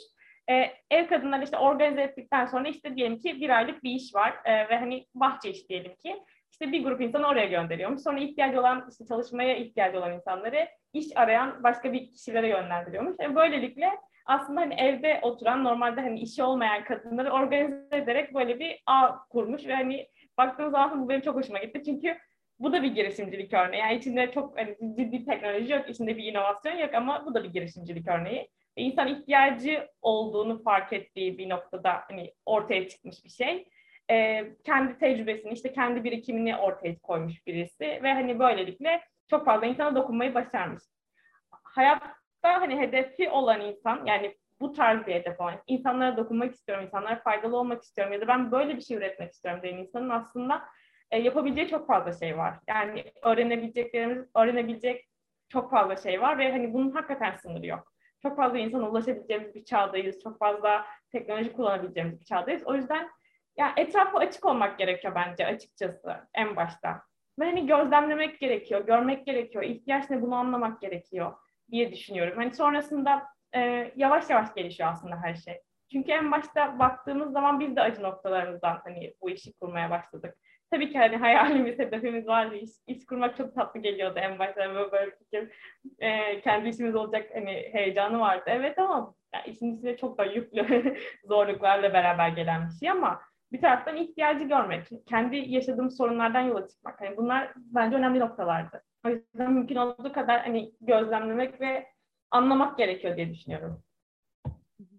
E, ev kadınları işte organize ettikten sonra işte diyelim ki bir aylık bir iş var e, ve hani bahçe iş diyelim ki. İşte bir grup insanı oraya gönderiyormuş. Sonra ihtiyacı olan, işte çalışmaya ihtiyacı olan insanları iş arayan başka bir kişilere yönlendiriyormuş. Yani böylelikle aslında hani evde oturan normalde hani işi olmayan kadınları organize ederek böyle bir ağ kurmuş ve hani baktığınız zaman bu benim çok hoşuma gitti. Çünkü bu da bir girişimcilik örneği. Yani içinde çok hani ciddi teknoloji yok, içinde bir inovasyon yok ama bu da bir girişimcilik örneği. İnsan ihtiyacı olduğunu fark ettiği bir noktada hani ortaya çıkmış bir şey e, kendi tecrübesini, işte kendi birikimini ortaya koymuş birisi ve hani böylelikle çok fazla insana dokunmayı başarmış. Hayatta hani hedefi olan insan, yani bu tarz bir hedef olan, insanlara dokunmak istiyorum, insanlara faydalı olmak istiyorum ya da ben böyle bir şey üretmek istiyorum diyen insanın aslında e, yapabileceği çok fazla şey var. Yani öğrenebileceklerimiz, öğrenebilecek çok fazla şey var ve hani bunun hakikaten sınırı yok. Çok fazla insana ulaşabileceğimiz bir çağdayız. Çok fazla teknoloji kullanabileceğimiz bir çağdayız. O yüzden ya etrafı açık olmak gerekiyor bence açıkçası en başta. Ve hani gözlemlemek gerekiyor, görmek gerekiyor, ihtiyaç ne bunu anlamak gerekiyor diye düşünüyorum. Hani sonrasında e, yavaş yavaş gelişiyor aslında her şey. Çünkü en başta baktığımız zaman biz de acı noktalarımızdan hani bu işi kurmaya başladık. Tabii ki hani hayalimiz, hedefimiz vardı. İş, iş kurmak çok tatlı geliyordu en başta. Böyle, böyle fikir, e, kendi işimiz olacak hani heyecanı vardı. Evet ama yani işin içinde çok da yüklü zorluklarla beraber gelen bir şey ama bir taraftan ihtiyacı görmek, kendi yaşadığım sorunlardan yola çıkmak. Hani bunlar bence önemli noktalardı. O yüzden mümkün olduğu kadar hani gözlemlemek ve anlamak gerekiyor diye düşünüyorum.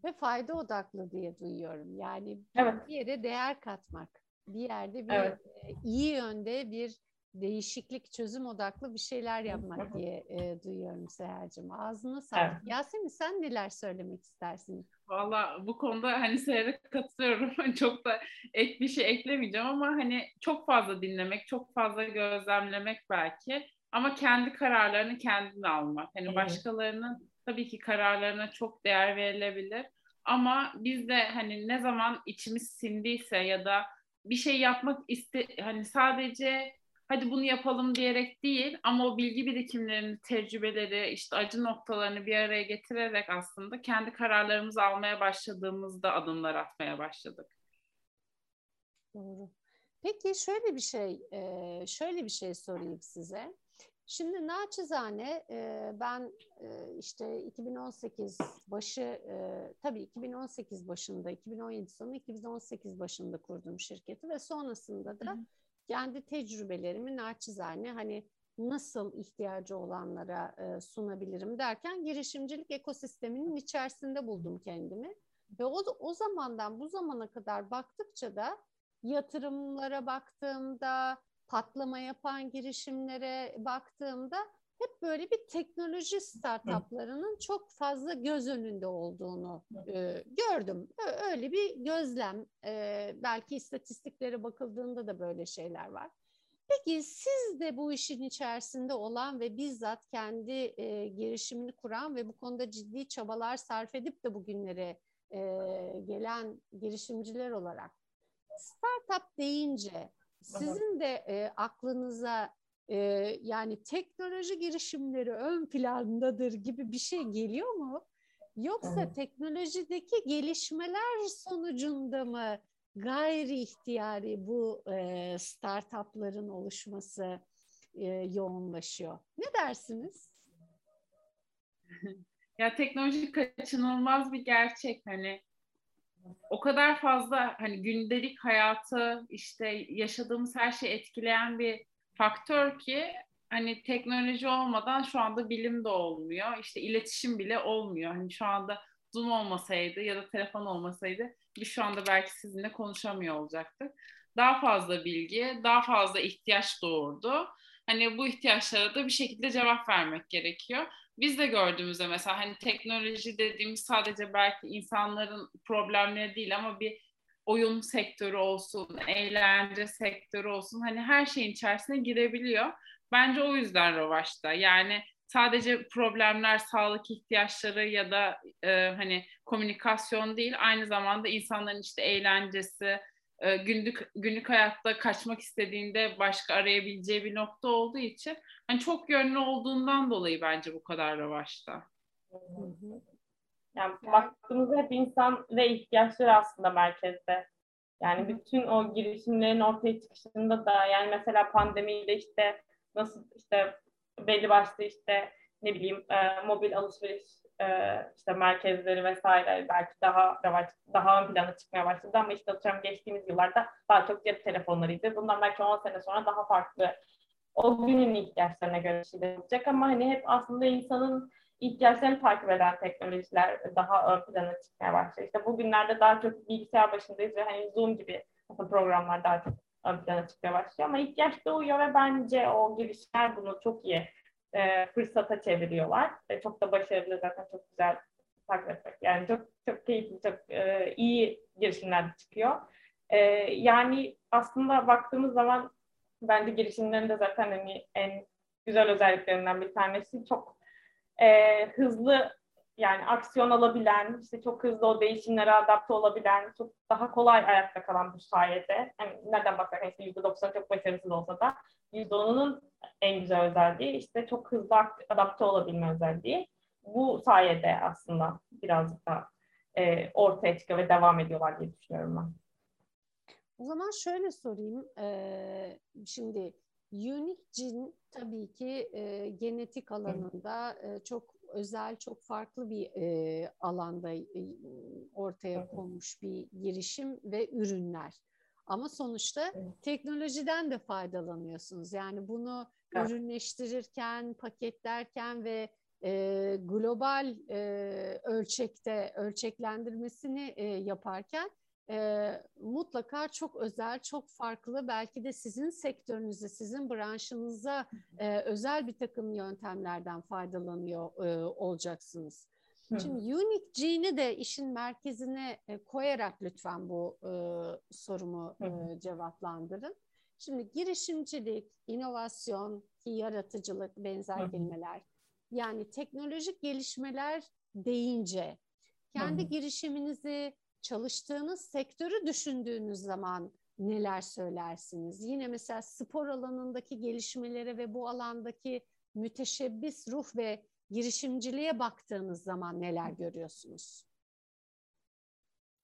Ve fayda odaklı diye duyuyorum. Yani evet. bir yere değer katmak, bir yerde bir evet. E, iyi yönde bir değişiklik, çözüm odaklı bir şeyler yapmak diye e, duyuyorum Seher'cim. Ağzına sağlık. Evet. Yasemin sen neler söylemek istersin? Valla bu konuda hani Seher'e katılıyorum. çok da ek bir şey eklemeyeceğim ama hani çok fazla dinlemek, çok fazla gözlemlemek belki. Ama kendi kararlarını kendin almak. Hani evet. başkalarının tabii ki kararlarına çok değer verilebilir. Ama biz de hani ne zaman içimiz sindiyse ya da bir şey yapmak iste hani sadece hadi bunu yapalım diyerek değil ama o bilgi birikimlerini, tecrübeleri, işte acı noktalarını bir araya getirerek aslında kendi kararlarımızı almaya başladığımızda adımlar atmaya başladık. Doğru. Peki şöyle bir şey, şöyle bir şey sorayım size. Şimdi naçizane ben işte 2018 başı, tabii 2018 başında, 2017 sonu, 2018 başında kurdum şirketi ve sonrasında da... Hı kendi tecrübelerimi naçizane hani nasıl ihtiyacı olanlara e, sunabilirim derken girişimcilik ekosisteminin içerisinde buldum kendimi. Ve o, o zamandan bu zamana kadar baktıkça da yatırımlara baktığımda, patlama yapan girişimlere baktığımda hep böyle bir teknoloji startuplarının çok fazla göz önünde olduğunu e, gördüm. Öyle bir gözlem. E, belki istatistiklere bakıldığında da böyle şeyler var. Peki siz de bu işin içerisinde olan ve bizzat kendi e, girişimini kuran ve bu konuda ciddi çabalar sarf edip de bugünlere e, gelen girişimciler olarak startup deyince sizin de e, aklınıza e, yani teknoloji girişimleri ön plandadır gibi bir şey geliyor mu? Yoksa evet. teknolojideki gelişmeler sonucunda mı gayri ihtiyari bu e, startupların oluşması e, yoğunlaşıyor? Ne dersiniz? ya teknoloji kaçınılmaz bir gerçek hani o kadar fazla hani gündelik hayatı işte yaşadığımız her şeyi etkileyen bir faktör ki hani teknoloji olmadan şu anda bilim de olmuyor. İşte iletişim bile olmuyor. Hani şu anda Zoom olmasaydı ya da telefon olmasaydı biz şu anda belki sizinle konuşamıyor olacaktık. Daha fazla bilgi, daha fazla ihtiyaç doğurdu. Hani bu ihtiyaçlara da bir şekilde cevap vermek gerekiyor. Biz de gördüğümüzde mesela hani teknoloji dediğimiz sadece belki insanların problemleri değil ama bir oyun sektörü olsun, eğlence sektörü olsun hani her şeyin içerisine girebiliyor. Bence o yüzden Rovaş'ta. Yani sadece problemler, sağlık ihtiyaçları ya da e, hani komünikasyon değil, aynı zamanda insanların işte eğlencesi, e, günlük günlük hayatta kaçmak istediğinde başka arayabileceği bir nokta olduğu için hani çok yönlü olduğundan dolayı bence bu kadar revaçta. Yani baktığımızda hep insan ve ihtiyaçları aslında merkezde. Yani bütün o girişimlerin ortaya çıkışında da yani mesela pandemiyle işte nasıl işte belli başlı işte ne bileyim e, mobil alışveriş e, işte merkezleri vesaire belki daha revaç, daha ön plana çıkmaya başladı ama işte atıyorum geçtiğimiz yıllarda daha çok cep telefonlarıydı. Bundan belki 10 sene sonra daha farklı o günün ihtiyaçlarına göre şeyler olacak ama hani hep aslında insanın ihtiyaçlarını takip eden teknolojiler daha ön plana çıkmaya başlıyor. İşte bugünlerde daha çok bilgisayar başındayız ve hani Zoom gibi programlar daha çok ön plana çıkmaya başlıyor ama ihtiyaç doğuyor ve bence o girişimler bunu çok iyi e, fırsata çeviriyorlar. E, çok da başarılı zaten çok güzel takip. Yani çok çok keyifli, çok e, iyi girişimler çıkıyor. E, yani aslında baktığımız zaman bence girişimlerin de zaten hani en güzel özelliklerinden bir tanesi çok e, hızlı yani aksiyon alabilen, işte çok hızlı o değişimlere adapte olabilen, çok daha kolay ayakta kalan bu sayede. Yani nereden bakarsan işte %90 çok başarısız olsa da %10'unun en güzel özelliği işte çok hızlı adapte olabilme özelliği. Bu sayede aslında birazcık da e, ortaya çıkıyor ve devam ediyorlar diye düşünüyorum ben. O zaman şöyle sorayım. Ee, şimdi Unique Gene tabii ki e, genetik alanında e, çok özel, çok farklı bir e, alanda e, ortaya konmuş bir girişim ve ürünler. Ama sonuçta teknolojiden de faydalanıyorsunuz. Yani bunu evet. ürünleştirirken, paketlerken ve e, global e, ölçekte ölçeklendirmesini e, yaparken e, mutlaka çok özel, çok farklı belki de sizin sektörünüze, sizin branşınıza e, özel bir takım yöntemlerden faydalanıyor e, olacaksınız. Şimdi Unique Gene'i de işin merkezine e, koyarak lütfen bu e, sorumu e, cevaplandırın. Şimdi girişimcilik, inovasyon, yaratıcılık benzer kelimeler. Yani teknolojik gelişmeler deyince kendi girişiminizi çalıştığınız sektörü düşündüğünüz zaman neler söylersiniz? Yine mesela spor alanındaki gelişmelere ve bu alandaki müteşebbis ruh ve girişimciliğe baktığınız zaman neler görüyorsunuz?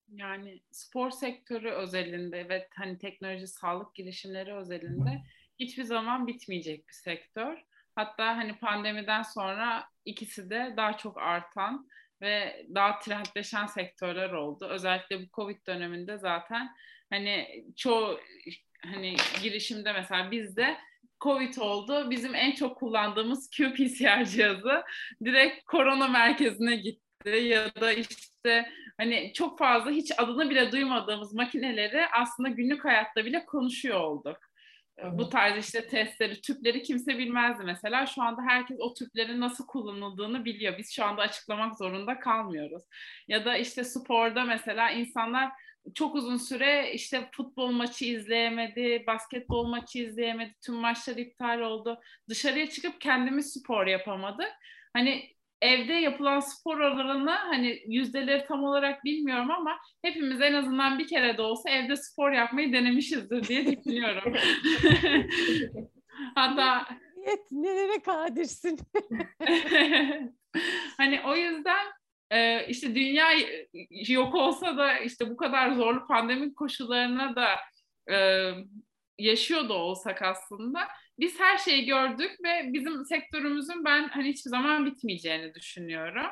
Yani spor sektörü özelinde ve hani teknoloji, sağlık girişimleri özelinde hiçbir zaman bitmeyecek bir sektör. Hatta hani pandemiden sonra ikisi de daha çok artan ve daha trendleşen sektörler oldu. Özellikle bu Covid döneminde zaten hani çoğu hani girişimde mesela bizde Covid oldu. Bizim en çok kullandığımız qPCR cihazı direkt korona merkezine gitti ya da işte hani çok fazla hiç adını bile duymadığımız makineleri aslında günlük hayatta bile konuşuyor olduk. bu tarz işte testleri, tüpleri kimse bilmezdi mesela. Şu anda herkes o tüplerin nasıl kullanıldığını biliyor. Biz şu anda açıklamak zorunda kalmıyoruz. Ya da işte sporda mesela insanlar çok uzun süre işte futbol maçı izleyemedi, basketbol maçı izleyemedi, tüm maçlar iptal oldu. Dışarıya çıkıp kendimiz spor yapamadık. Hani evde yapılan spor oranını hani yüzdeleri tam olarak bilmiyorum ama hepimiz en azından bir kere de olsa evde spor yapmayı denemişizdir diye düşünüyorum. Hatta Evet, nelere kadirsin. hani o yüzden e, işte dünya yok olsa da işte bu kadar zorlu pandemik koşullarına da e, yaşıyor da olsak aslında biz her şeyi gördük ve bizim sektörümüzün ben hani hiçbir zaman bitmeyeceğini düşünüyorum.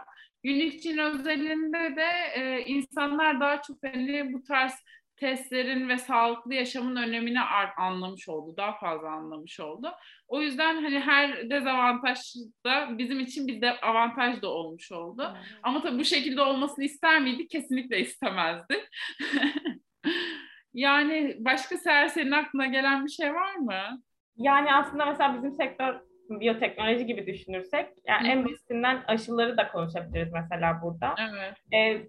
Unique'cin özelinde de e, insanlar daha çok hani bu tarz testlerin ve sağlıklı yaşamın önemini anlamış oldu, daha fazla anlamış oldu. O yüzden hani her dezavantaj da bizim için bir de avantaj da olmuş oldu. Hmm. Ama tabii bu şekilde olmasını ister miydik? Kesinlikle istemezdik. yani başka Seher senin aklına gelen bir şey var mı? Yani aslında mesela bizim sektör biyoteknoloji gibi düşünürsek yani Hı. en basitinden aşıları da konuşabiliriz mesela burada. Evet. Ee,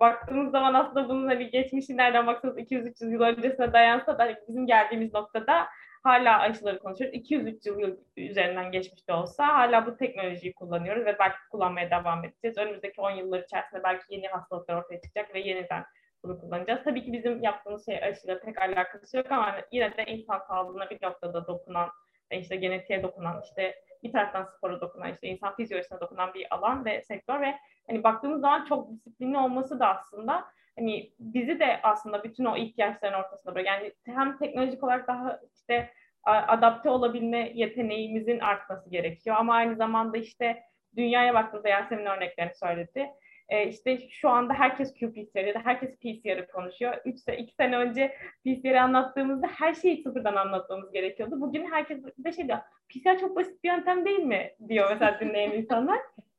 baktığımız zaman aslında bunun hani geçmişi nereden baksanız 200-300 yıl öncesine dayansa da bizim geldiğimiz noktada hala aşıları konuşuyoruz. 200-300 yıl üzerinden geçmiş de olsa hala bu teknolojiyi kullanıyoruz ve belki kullanmaya devam edeceğiz. Önümüzdeki 10 yıllar içerisinde belki yeni hastalıklar ortaya çıkacak ve yeniden bunu kullanacağız. Tabii ki bizim yaptığımız şey aşıyla pek alakası yok ama yine de insan sağlığına bir noktada dokunan, işte genetiğe dokunan, işte bir taraftan spora dokunan, işte insan fizyolojisine dokunan bir alan ve sektör ve hani baktığımız zaman çok disiplinli olması da aslında hani bizi de aslında bütün o ihtiyaçların ortasında bırakıyor. Yani hem teknolojik olarak daha işte adapte olabilme yeteneğimizin artması gerekiyor ama aynı zamanda işte dünyaya baktığımızda Yasemin örneklerini söyledi e, işte şu anda herkes qPCR ya da herkes PCR'ı konuşuyor. Üç, iki sene önce PCR'ı anlattığımızda her şeyi sıfırdan anlatmamız gerekiyordu. Bugün herkes de şey diyor, PCR çok basit bir yöntem değil mi? diyor mesela dinleyen insanlar.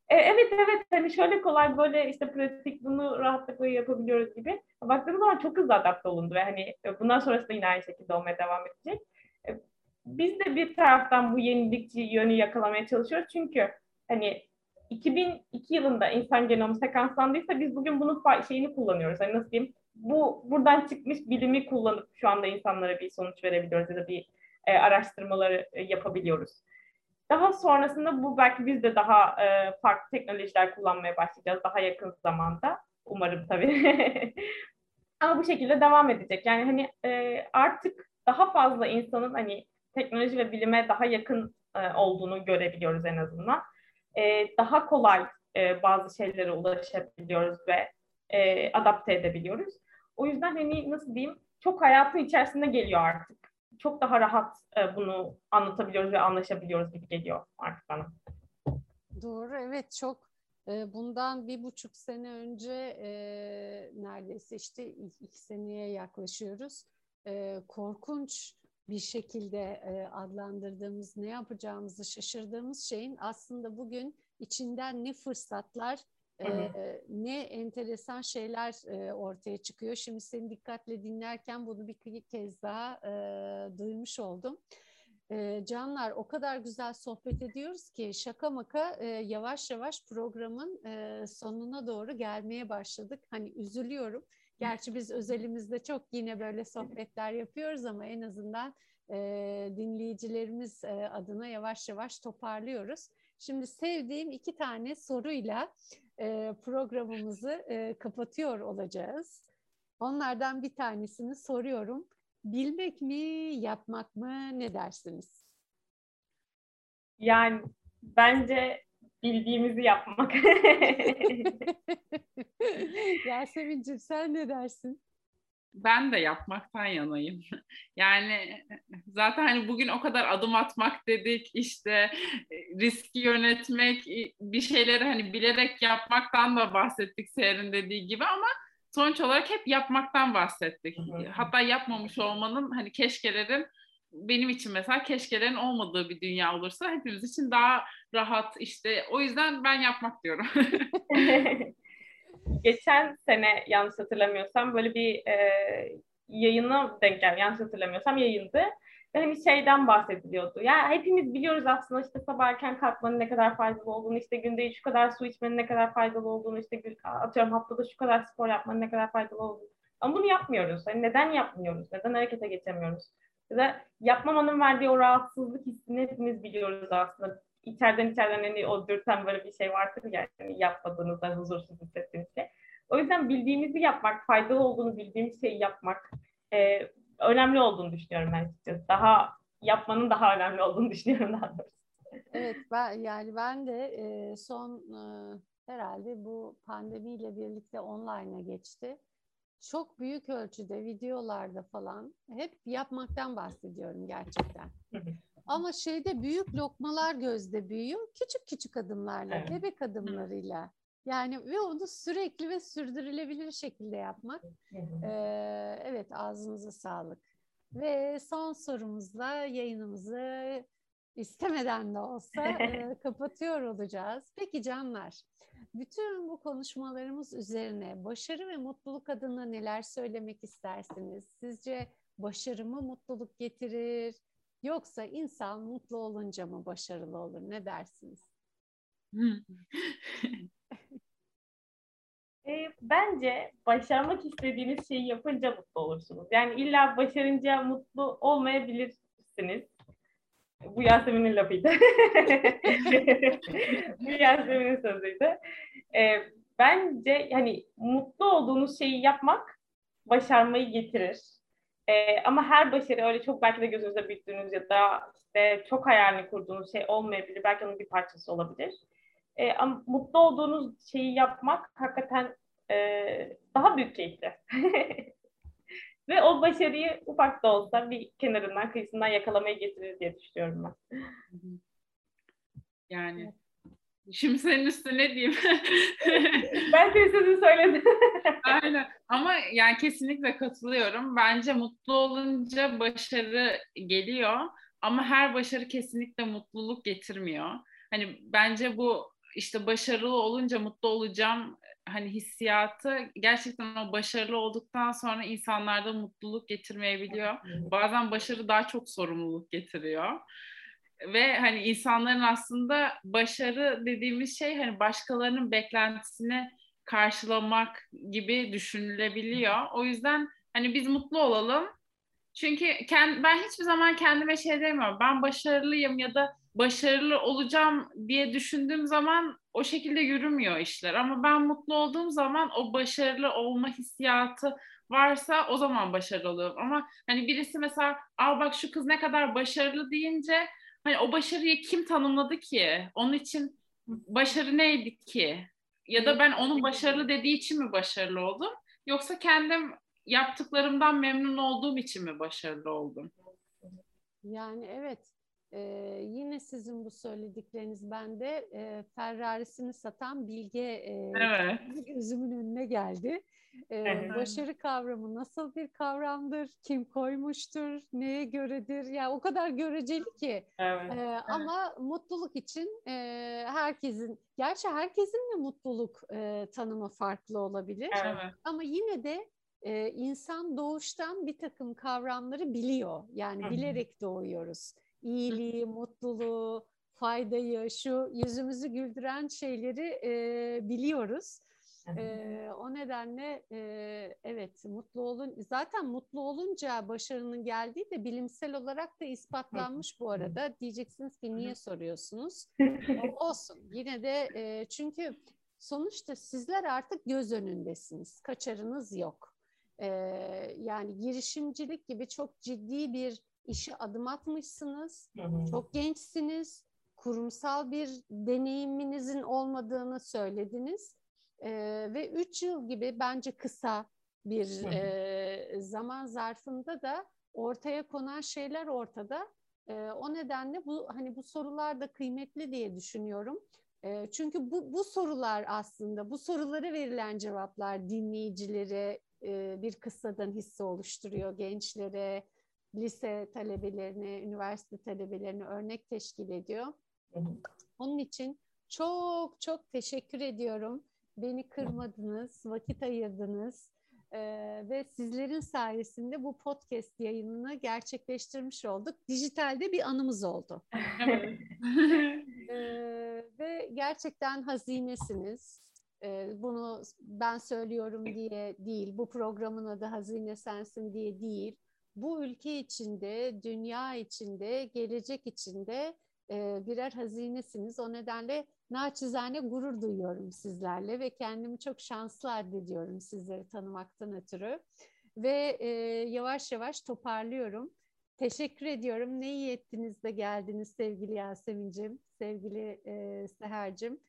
E, evet evet hani şöyle kolay böyle işte pratik bunu rahatlıkla yapabiliyoruz gibi. Baktığımız zaman çok hızlı adapte olundu ve hani bundan sonrası da yine aynı şekilde olmaya devam edecek. E, biz de bir taraftan bu yenilikçi yönü yakalamaya çalışıyoruz çünkü hani 2002 yılında insan genomu sekanslandıysa biz bugün bunun şeyini kullanıyoruz. Hani nasıl diyeyim? Bu buradan çıkmış bilimi kullanıp şu anda insanlara bir sonuç verebiliyoruz ya da bir e, araştırmaları e, yapabiliyoruz. Daha sonrasında bu belki biz de daha e, farklı teknolojiler kullanmaya başlayacağız daha yakın zamanda. Umarım tabii. Ama bu şekilde devam edecek. Yani hani e, artık daha fazla insanın hani teknoloji ve bilime daha yakın e, olduğunu görebiliyoruz en azından e, daha kolay e, bazı şeylere ulaşabiliyoruz ve e, adapte edebiliyoruz. O yüzden hani nasıl diyeyim çok hayatın içerisinde geliyor artık. Çok daha rahat e, bunu anlatabiliyoruz ve anlaşabiliyoruz gibi geliyor artık bana. Doğru evet çok e, bundan bir buçuk sene önce e, neredeyse işte iki seneye yaklaşıyoruz. E, korkunç bir şekilde e, adlandırdığımız, ne yapacağımızı şaşırdığımız şeyin aslında bugün içinden ne fırsatlar, e, ne enteresan şeyler e, ortaya çıkıyor. Şimdi seni dikkatle dinlerken bunu bir kez daha e, duymuş oldum. E, canlar o kadar güzel sohbet ediyoruz ki şaka maka e, yavaş yavaş programın e, sonuna doğru gelmeye başladık. Hani üzülüyorum Gerçi biz özelimizde çok yine böyle sohbetler yapıyoruz ama en azından e, dinleyicilerimiz e, adına yavaş yavaş toparlıyoruz. Şimdi sevdiğim iki tane soruyla e, programımızı e, kapatıyor olacağız. Onlardan bir tanesini soruyorum. Bilmek mi, yapmak mı ne dersiniz? Yani bence bildiğimizi yapmak. Yasemin'ciğim sen ne dersin? Ben de yapmaktan yanayım. Yani zaten hani bugün o kadar adım atmak dedik, işte riski yönetmek, bir şeyleri hani bilerek yapmaktan da bahsettik Seher'in dediği gibi ama sonuç olarak hep yapmaktan bahsettik. Hatta yapmamış olmanın hani keşkelerin benim için mesela keşkelerin olmadığı bir dünya olursa hepimiz için daha rahat işte o yüzden ben yapmak diyorum. Geçen sene yanlış hatırlamıyorsam böyle bir e, yayına denk geldi. Yanlış hatırlamıyorsam yayındı. Ve hani şeyden bahsediliyordu. Yani hepimiz biliyoruz aslında işte sabah erken kalkmanın ne kadar faydalı olduğunu, işte günde şu kadar su içmenin ne kadar faydalı olduğunu, işte atıyorum haftada şu kadar spor yapmanın ne kadar faydalı olduğunu. Ama bunu yapmıyoruz. Hani neden yapmıyoruz? Neden harekete geçemiyoruz? Da yapmamanın verdiği o rahatsızlık hissini hepimiz biliyoruz aslında. İçeriden içeriden hani o dürten böyle bir şey vardır ya yani yapmadığınızda huzursuz hissettiğiniz şey. O yüzden bildiğimizi yapmak, faydalı olduğunu bildiğimiz şeyi yapmak e, önemli olduğunu düşünüyorum ben açıkçası. Daha yapmanın daha önemli olduğunu düşünüyorum daha doğrusu. Evet ben yani ben de e, son e, herhalde bu pandemiyle birlikte online'a geçti. Çok büyük ölçüde videolarda falan hep yapmaktan bahsediyorum gerçekten. Ama şeyde büyük lokmalar gözde büyüyor. Küçük küçük adımlarla, evet. bebek adımlarıyla. Yani ve onu sürekli ve sürdürülebilir şekilde yapmak. Ee, evet ağzınıza sağlık. Ve son sorumuzla yayınımızı istemeden de olsa e, kapatıyor olacağız. Peki canlar, bütün bu konuşmalarımız üzerine başarı ve mutluluk adına neler söylemek istersiniz? Sizce başarı mı mutluluk getirir? Yoksa insan mutlu olunca mı başarılı olur? Ne dersiniz? E, bence başarmak istediğiniz şeyi yapınca mutlu olursunuz. Yani illa başarınca mutlu olmayabilirsiniz. Bu Yasemin'in lafıydı. Bu Yasemin'in sözüydü. E, bence hani mutlu olduğunuz şeyi yapmak başarmayı getirir. E, ama her başarı öyle çok belki de gözünüzde büyüttüğünüz ya da işte çok hayalini kurduğunuz şey olmayabilir. Belki onun bir parçası olabilir. E, ama mutlu olduğunuz şeyi yapmak hakikaten e, daha büyük keyifli. Ve o başarıyı ufak da olsa bir kenarından kıyısından yakalamaya getirir diye düşünüyorum ben. Yani Şimdi senin üstüne diyeyim. ben senin sözünü söyledim. Aynen. Ama yani kesinlikle katılıyorum. Bence mutlu olunca başarı geliyor. Ama her başarı kesinlikle mutluluk getirmiyor. Hani bence bu işte başarılı olunca mutlu olacağım hani hissiyatı gerçekten o başarılı olduktan sonra insanlarda mutluluk getirmeyebiliyor. Bazen başarı daha çok sorumluluk getiriyor. Ve hani insanların aslında başarı dediğimiz şey hani başkalarının beklentisini karşılamak gibi düşünülebiliyor. O yüzden hani biz mutlu olalım. Çünkü kend, ben hiçbir zaman kendime şey demiyorum. Ben başarılıyım ya da başarılı olacağım diye düşündüğüm zaman o şekilde yürümüyor işler. Ama ben mutlu olduğum zaman o başarılı olma hissiyatı varsa o zaman başarılı oluyorum. Ama hani birisi mesela al bak şu kız ne kadar başarılı deyince hani o başarıyı kim tanımladı ki? Onun için başarı neydi ki? Ya da ben onun başarılı dediği için mi başarılı oldum? Yoksa kendim yaptıklarımdan memnun olduğum için mi başarılı oldum? Yani evet ee, yine sizin bu söyledikleriniz bende e, Ferrari'sini satan Bilge e, evet. gözümün önüne geldi. Evet. Başarı kavramı nasıl bir kavramdır? Kim koymuştur? Neye göredir? Ya yani o kadar göreceli ki. Evet. Ee, evet. Ama mutluluk için e, herkesin, gerçi herkesin de mutluluk e, tanımı farklı olabilir. Evet. Ama yine de e, insan doğuştan bir takım kavramları biliyor. Yani bilerek doğuyoruz iyiliği, mutluluğu, faydayı, şu yüzümüzü güldüren şeyleri e, biliyoruz. E, o nedenle e, evet mutlu olun zaten mutlu olunca başarının geldiği de bilimsel olarak da ispatlanmış bu arada. Diyeceksiniz ki niye soruyorsunuz? olsun yine de e, çünkü sonuçta sizler artık göz önündesiniz. Kaçarınız yok. E, yani girişimcilik gibi çok ciddi bir işe adım atmışsınız. Hı hı. Çok gençsiniz. Kurumsal bir deneyiminizin olmadığını söylediniz. Ee, ve üç yıl gibi bence kısa bir e, zaman zarfında da ortaya konan şeyler ortada. E, o nedenle bu hani bu sorular da kıymetli diye düşünüyorum. E, çünkü bu bu sorular aslında bu sorulara verilen cevaplar dinleyicilere e, bir kıssadan hisse oluşturuyor gençlere, lise talebelerini, üniversite talebelerini örnek teşkil ediyor. Onun için çok çok teşekkür ediyorum. Beni kırmadınız, vakit ayırdınız. Ee, ve sizlerin sayesinde bu podcast yayınını gerçekleştirmiş olduk. Dijitalde bir anımız oldu. ee, ve gerçekten hazinesiniz. Ee, bunu ben söylüyorum diye değil, bu programın adı Hazine Sensin diye değil. Bu ülke içinde, dünya içinde, gelecek içinde e, birer hazinesiniz. O nedenle naçizane gurur duyuyorum sizlerle ve kendimi çok şanslı addediyorum sizleri tanımaktan ötürü. Ve e, yavaş yavaş toparlıyorum. Teşekkür ediyorum. Ne iyi ettiniz de geldiniz sevgili Yasemin'cim, sevgili e, Seher'cim.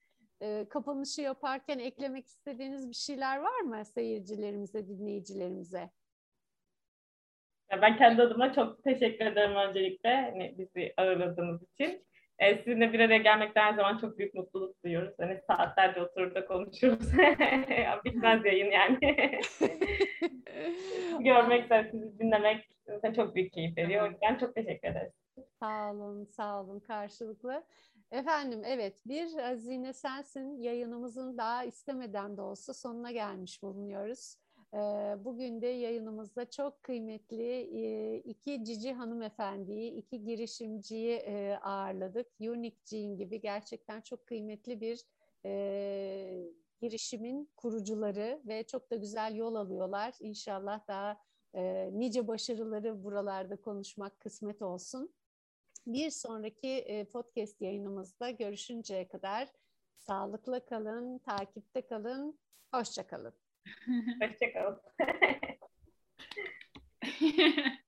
E, kapanışı yaparken eklemek istediğiniz bir şeyler var mı seyircilerimize, dinleyicilerimize? Ben kendi adıma çok teşekkür ederim öncelikle hani bizi ağırladığınız için. E, sizinle bir araya gelmekten her zaman çok büyük mutluluk duyuyoruz. Hani saatlerce oturup da konuşuruz. Bitmez yayın yani. Görmek, sizi dinlemek çok büyük keyif veriyor. O yüzden çok teşekkür ederiz. Sağ olun, sağ olun karşılıklı. Efendim evet bir Hazine Sensin yayınımızın daha istemeden de olsa sonuna gelmiş bulunuyoruz. Bugün de yayınımızda çok kıymetli iki cici hanımefendiyi, iki girişimciyi ağırladık. Unique Jean gibi gerçekten çok kıymetli bir girişimin kurucuları ve çok da güzel yol alıyorlar. İnşallah daha nice başarıları buralarda konuşmak kısmet olsun. Bir sonraki podcast yayınımızda görüşünceye kadar sağlıklı kalın, takipte kalın, hoşça kalın. Hoşçakalın.